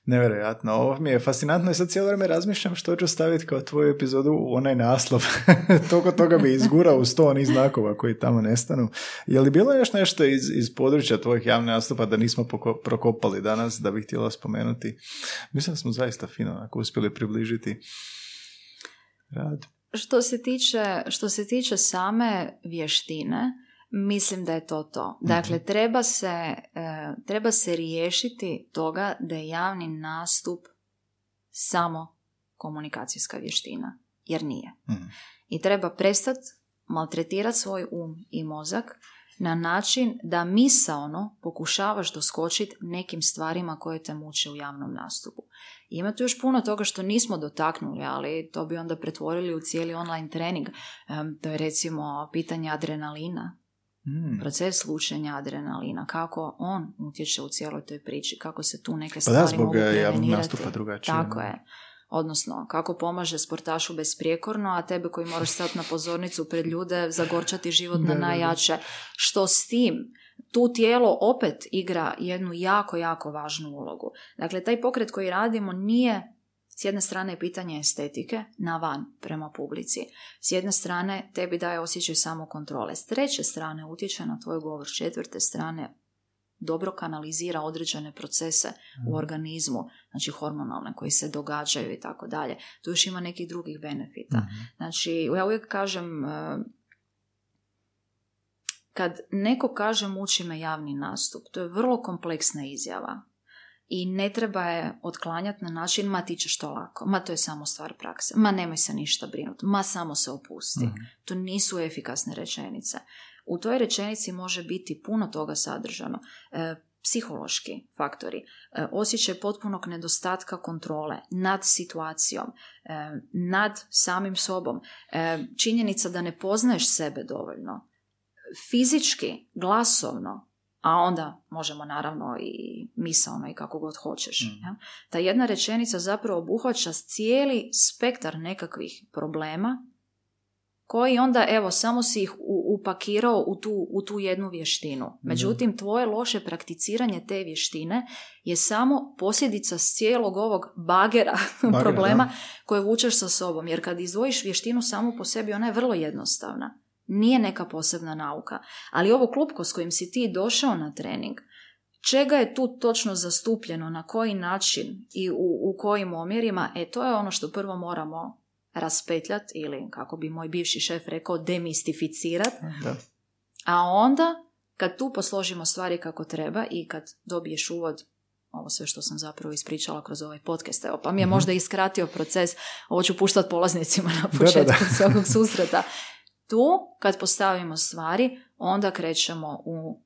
Nevjerojatno, ovo mi je fascinantno i sad cijelo vrijeme razmišljam što ću staviti kao tvoju epizodu u onaj naslov. <laughs> Toliko toga bi izgurao uz to onih znakova koji tamo nestanu. Je li bilo još nešto iz, iz područja tvojih javnih nastupa da nismo poko- prokopali danas, da bih htjela spomenuti? Mislim da smo zaista fino onako uspjeli približiti rad. Što se tiče, što se tiče same vještine, mislim da je to to. Dakle, treba se, e, treba se riješiti toga da je javni nastup samo komunikacijska vještina, jer nije. Mhm. I treba prestati maltretirati svoj um i mozak na način da misaono pokušavaš doskočiti nekim stvarima koje te muče u javnom nastupu. Ima tu još puno toga što nismo dotaknuli, ali to bi onda pretvorili u cijeli online trening. To je recimo pitanje adrenalina, Mm. proces lučenja adrenalina, kako on utječe u cijeloj toj priči, kako se tu neke Pa stvari da, zbog mogu e, prevenirati. nastupa drugačije. Tako je. Odnosno, kako pomaže sportašu besprijekorno, a tebe koji moraš stati na pozornicu pred ljude, zagorčati život na najjače. Što s tim? Tu tijelo opet igra jednu jako, jako važnu ulogu. Dakle, taj pokret koji radimo nije s jedne strane pitanje estetike na van prema publici. S jedne strane tebi daje osjećaj samokontrole. S treće strane utječe na tvoj govor. S četvrte strane dobro kanalizira određene procese u organizmu, znači hormonalne koji se događaju i tako dalje. Tu još ima nekih drugih benefita. Mhm. Znači, ja uvijek kažem, e, kad neko kaže muči me javni nastup, to je vrlo kompleksna izjava. I ne treba je otklanjati na način, ma ti ćeš to lako, ma to je samo stvar prakse, ma nemoj se ništa brinuti, ma samo se opusti. Mhm. To nisu efikasne rečenice. U toj rečenici može biti puno toga sadržano. E, psihološki faktori, e, osjećaj potpunog nedostatka kontrole nad situacijom, e, nad samim sobom, e, činjenica da ne poznaješ sebe dovoljno, fizički, glasovno, a onda možemo naravno i misalno i kako god hoćeš. Mm. Ja? Ta jedna rečenica zapravo obuhvaća cijeli spektar nekakvih problema koji onda, evo, samo si ih upakirao u tu, u tu jednu vještinu. Međutim, tvoje loše prakticiranje te vještine je samo posljedica cijelog ovog bagera, <laughs> Bagera, problema da. koje vučeš sa sobom. Jer kad izdvojiš vještinu samu po sebi, ona je vrlo jednostavna. Nije neka posebna nauka. Ali ovo klupko s kojim si ti došao na trening, čega je tu točno zastupljeno, na koji način i u, u kojim omjerima, e to je ono što prvo moramo raspetljat ili, kako bi moj bivši šef rekao, demistificirat, Da. a onda kad tu posložimo stvari kako treba i kad dobiješ uvod ovo sve što sam zapravo ispričala kroz ovaj podcast, evo, pa mi je možda iskratio proces, ovo ću puštati polaznicima na da, početku da. svakog susreta. Tu, kad postavimo stvari, onda krećemo u,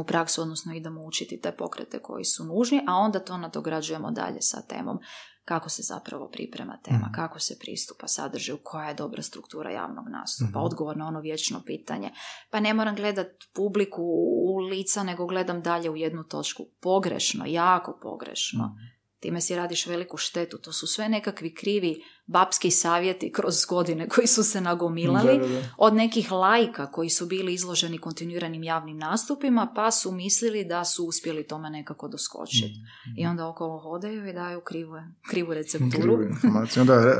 u praksu, odnosno idemo učiti te pokrete koji su nužni, a onda to nadograđujemo dalje sa temom kako se zapravo priprema tema, Mhm. kako se pristupa sadržaju, koja je dobra struktura javnog nastupa, Mhm. odgovor na ono vječno pitanje. Pa ne moram gledat publiku u lica, nego gledam dalje u jednu točku. Pogrešno, jako pogrešno. Mhm. Time si radiš veliku štetu. To su sve nekakvi krivi babski savjeti kroz godine koji su se nagomilali Da, da, da. od nekih lajka koji su bili izloženi kontinuiranim javnim nastupima pa su mislili da su uspjeli tome nekako doskočiti. I onda okolo hodaju i daju krivu, krivu recepturu. Krivu informaciju. Onda e, e,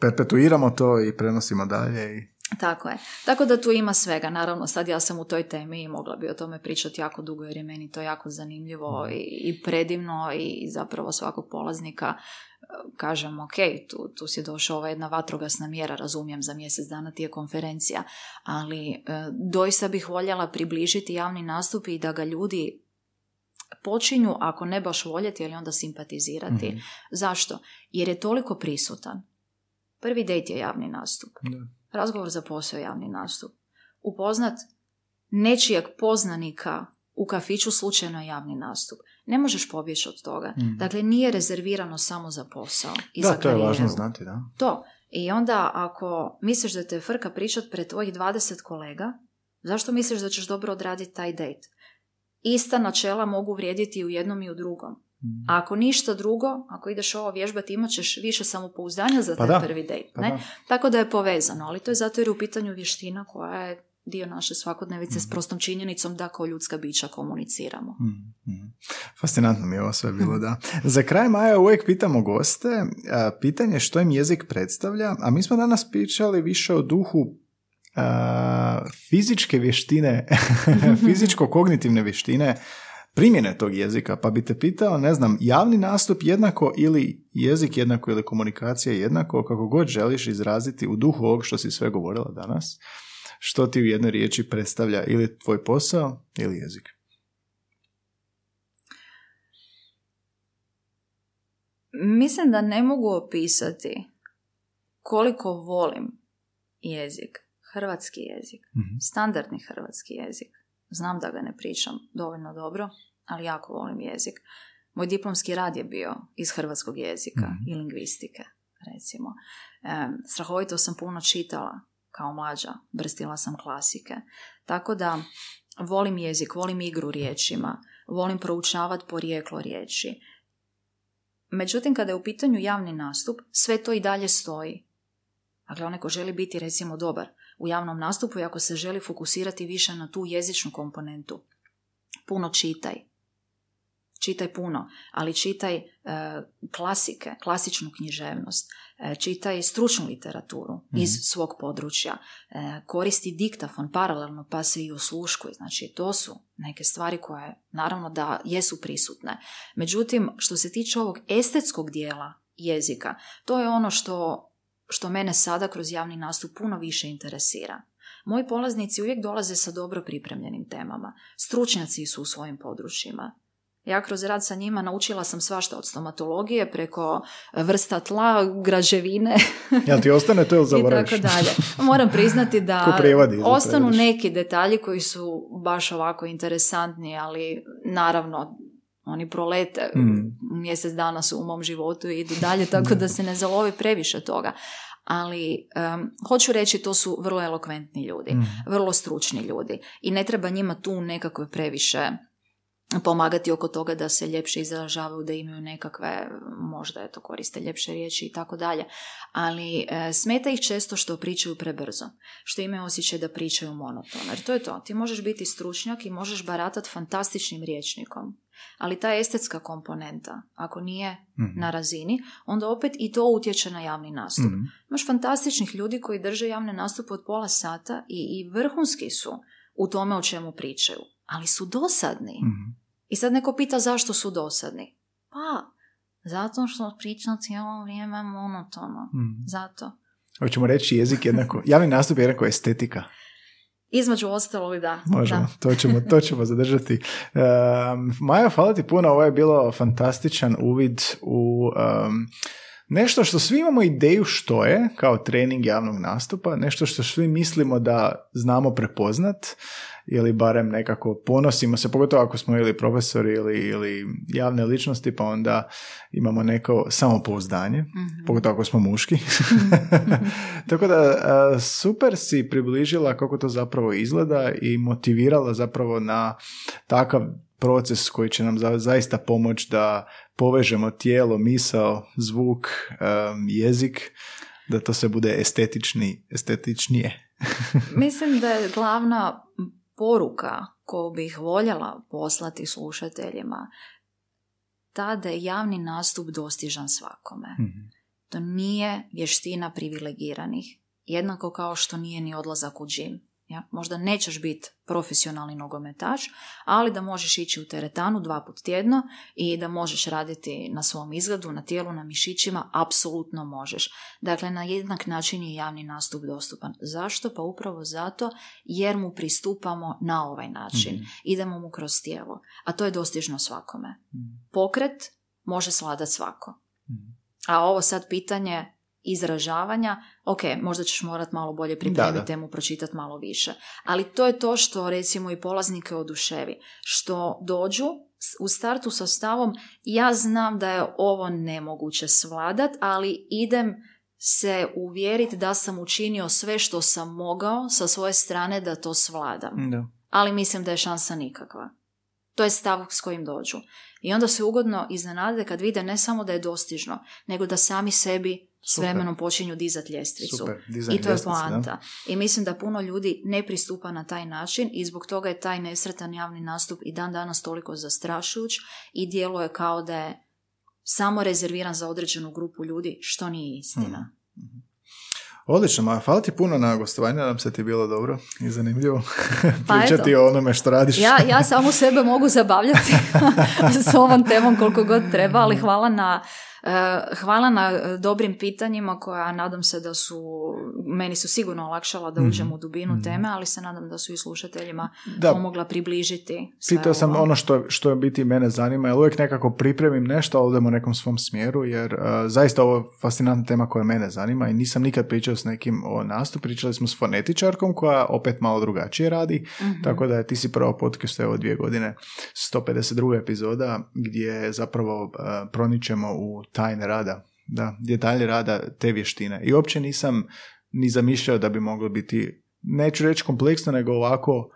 perpetuiramo to i prenosimo dalje. I... Tako je. Tako da tu ima svega. Naravno, sad ja sam u toj temi i mogla bi o tome pričati jako dugo jer je meni to jako zanimljivo i, i predivno i zapravo svakog polaznika e, kažem, ok, tu, tu si došao ova jedna vatrogasna mjera, razumijem, za mjesec dana ti je konferencija, ali e, doista bih voljela približiti javni nastup i da ga ljudi počinju, ako ne baš voljeti, ali onda simpatizirati. Mhm. Zašto? Jer je toliko prisutan. Prvi dejt je javni nastup. Da. Razgovor za posao javni nastup. Upoznat nečijeg poznanika u kafiću slučajno javni nastup. Ne možeš pobjeći od toga. Mhm. Dakle, nije rezervirano samo za posao i Da, za to je karijeru. važno znati, da. To. I onda ako misliš da te frka pričat pred tvojih 20 kolega, zašto misliš da ćeš dobro odraditi taj dejt? Ista načela mogu vrijediti i u jednom i u drugom. Mhm. A ako ništa drugo, ako ideš ovo vježbati, imat ćeš više samopouzdanja za Pa taj da, prvi dejt. Pa ne? da. Tako da je povezano, ali to je zato jer je u pitanju vještina koja je dio naše svakodnevice s prostom činjenicom da kao ljudska bića komuniciramo. Mhm, mhm. Fascinantno mi je ovo sve <laughs> bilo, da. Za kraj Maja uvijek pitamo goste, a, pitanje što im jezik predstavlja, a mi smo danas pričali više o duhu a, fizičke vještine, <laughs> <laughs> fizičko-kognitivne vještine, primjene tog jezika, pa bi te pitao, ne znam, javni nastup jednako ili jezik jednako ili komunikacija jednako, kako god želiš izraziti u duhu ovog što si sve govorila danas, što ti u jednoj riječi predstavlja ili tvoj posao ili jezik. Mislim da ne mogu opisati koliko volim jezik, hrvatski jezik, Mhm. standardni hrvatski jezik. Znam da ga ne pričam dovoljno dobro, ali jako volim jezik. Moj diplomski rad je bio iz hrvatskog jezika Mhm. i lingvistike, recimo. E, strahovito sam puno čitala kao mlađa, brstila sam klasike. Tako da volim jezik, volim igru riječima, volim proučavati porijeklo riječi. Međutim, kada je u pitanju javni nastup, sve to i dalje stoji. Dakle, onaj ko želi biti, recimo, dobar u javnom nastupu i ako se želi fokusirati više na tu jezičnu komponentu, puno čitaj. Čitaj puno, ali čitaj e, klasike, klasičnu književnost, e, čitaj stručnu literaturu iz svog područja, e, koristi diktafon paralelno pa se i osluškuj. Znači, to su neke stvari koje naravno da jesu prisutne. Međutim, što se tiče ovog estetskog dijela jezika, to je ono što, što mene sada kroz javni nastup puno više interesira. Moji polaznici uvijek dolaze sa dobro pripremljenim temama. Stručnjaci su u svojim područjima. Ja kroz rad sa njima naučila sam svašta od stomatologije preko vrsta tla, građevine. <laughs> Ja ti ostane to ili zaboraviš? I tako dalje. Moram priznati da <laughs> ostanu neki detalji koji su baš ovako interesantni, ali naravno oni prolete Mm. mjesec dana su u mom životu i idu dalje, tako da se ne zalovi previše toga. Ali em, hoću reći, to su vrlo elokventni ljudi, Mm. vrlo stručni ljudi i ne treba njima tu nekako previše pomagati oko toga da se ljepše izražavaju, da imaju nekakve, možda eto koriste ljepše riječi i tako dalje. Ali e, smeta ih često što pričaju prebrzo, što imaju osjećaj da pričaju monotono. Jer to je to, ti možeš biti stručnjak i možeš baratati fantastičnim riječnikom, ali ta estetska komponenta, ako nije Mhm. na razini, onda opet i to utječe na javni nastup. Mhm. Imaš fantastičnih ljudi koji drže javne nastupe od pola sata i, i vrhunski su u tome o čemu pričaju, ali su dosadni. Mhm. I sad neko pita zašto su dosadni. Pa, zato što priča cijelo vrijeme monotono. Mhm. Zato. Hoćemo reći jezik jednako, javni nastup je jednako estetika. Između ostalog, da. Možemo, da. to ćemo, to ćemo <laughs> zadržati. Um, Maja, hvala ti puno, ovo je bilo fantastičan uvid u um, nešto što svi imamo ideju što je, kao trening javnog nastupa, nešto što svi mislimo da znamo prepoznat, ili barem nekako ponosimo se, pogotovo ako smo ili profesori ili, ili javne ličnosti, pa onda imamo neko samopouzdanje, Mhm. pogotovo ako smo muški. <laughs> Tako da super si približila kako to zapravo izgleda i motivirala zapravo na takav proces koji će nam za- zaista pomoći da povežemo tijelo, misao, zvuk, jezik, da to se bude estetični, estetičnije. Mislim da je glavna poruka koju bih voljela poslati slušateljima ta da je javni nastup dostižan svakome. Mhm. To nije vještina privilegiranih, jednako kao što nije ni odlazak u džim. Ja? Možda nećeš biti profesionalni nogometaš, ali da možeš ići u teretanu dva put tjedno i da možeš raditi na svom izgledu, na tijelu, na mišićima, apsolutno možeš. Dakle, na jednak način je javni nastup dostupan. Zašto? Pa upravo zato jer mu pristupamo na ovaj način. Mhm. Idemo mu kroz tijelo. A to je dostižno svakome. Mhm. Pokret može sladat svako. Mhm. A ovo sad pitanje izražavanja, ok, možda ćeš morat malo bolje pripremiti Da, da. temu, pročitati malo više. Ali to je to što recimo i polaznike oduševi. Što dođu u startu sa stavom ja znam da je ovo nemoguće svladat, ali idem se uvjeriti da sam učinio sve što sam mogao sa svoje strane da to svladam Da. ali mislim da je šansa nikakva. To je stav s kojim dođu. I onda se ugodno iznenade kad vide ne samo da je dostižno, nego da sami sebi s vremenom počinju dizati ljestvicu. Super, I to je poanta. I mislim da puno ljudi ne pristupa na taj način i zbog toga je taj nesretan javni nastup i dan danas toliko zastrašujuć i djeluje kao da je samo rezerviran za određenu grupu ljudi, što nije istina. Mhm. Odlično, ma hvala ti puno na gostovanju, nadam se ti je bilo dobro i zanimljivo <laughs> Pa pričati eto. o onome što radiš. Ja, ja samo sebe mogu zabavljati <laughs> <laughs> s ovom temom koliko god treba, ali hvala na, hvala na eh, dobrim pitanjima koja nadam se da su, meni su sigurno olakšala da Mhm. uđem u dubinu Mhm. teme, ali se nadam da su i slušateljima Da, pomogla približiti Pitao sam ovo. ono što, što je biti mene zanima, jer uvijek nekako pripremim nešto, a odem u nekom svom smjeru, jer uh, zaista ovo je fascinantna tema koja mene zanima i nisam nikad pričao s nekim o nastup, pričali smo s fonetičarkom koja opet malo drugačije radi, Mhm. tako da je ti si prvo podcast evo dvije godine, 152. epizoda gdje zapravo uh, proničemo u tajne rada, da, detalje rada te vještine. I uopće nisam ni zamišljao da bi moglo biti, neću reći kompleksno, nego ovako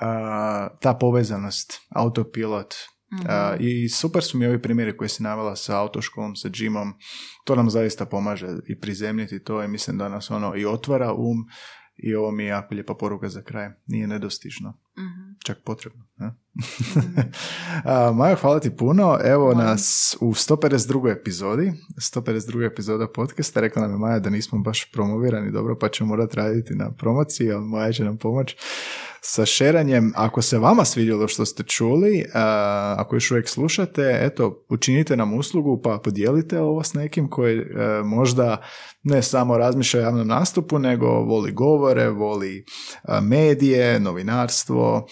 a, ta povezanost, autopilot. Mhm. A, I super su mi ovi primjeri koje si navela sa autoškolom, sa džimom. To nam zaista pomaže i prizemljiti to i mislim da nas ono i otvara um i ovo mi je jako lijepa poruka za kraj. Nije nedostižno, Mhm. Čak potrebno. Ne? <laughs> A, Majo, hvala ti puno. Evo Molim. nas u 152. epizodi, 152. epizoda podcasta. Rekla nam je Maja da nismo baš promovirani dobro, pa ćemo morati raditi na promociji, ali Maja će nam pomoći sa šeranjem. Ako se vama svidjelo što ste čuli, a, ako još uvijek slušate, eto, učinite nam uslugu pa podijelite ovo s nekim koji e, možda ne samo razmišlja o javnom nastupu, nego voli govore, voli a, medije, novinarstvo,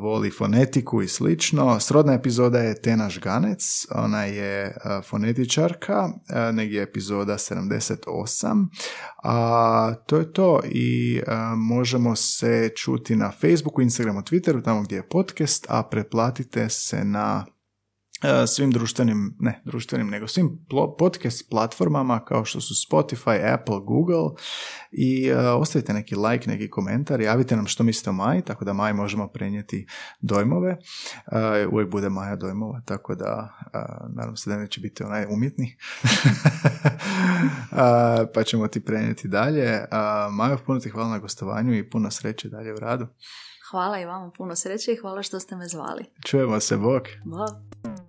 voli fonetiku i slično. Srodna epizoda je Tena Žganec, ona je fonetičarka, negdje epizoda 78. A to je to i možemo se čuti na Facebooku, Instagramu, Twitteru, tamo gdje je podcast, a pretplatite se na svim društvenim, ne društvenim, nego svim podcast platformama kao što su Spotify, Apple, Google i uh, ostavite neki like, neki komentar, javite nam što mislite o Maji, tako da Maji možemo prenijeti dojmove. Uh, uvijek bude Maja dojmova, tako da uh, nadam se da neće biti onaj umjetni. <laughs> pa ćemo ti prenijeti dalje. Maja, puno ti hvala na gostovanju i puno sreće dalje u radu. Hvala i vama puno sreće i hvala što ste me zvali. Čujemo se, bok. Bok.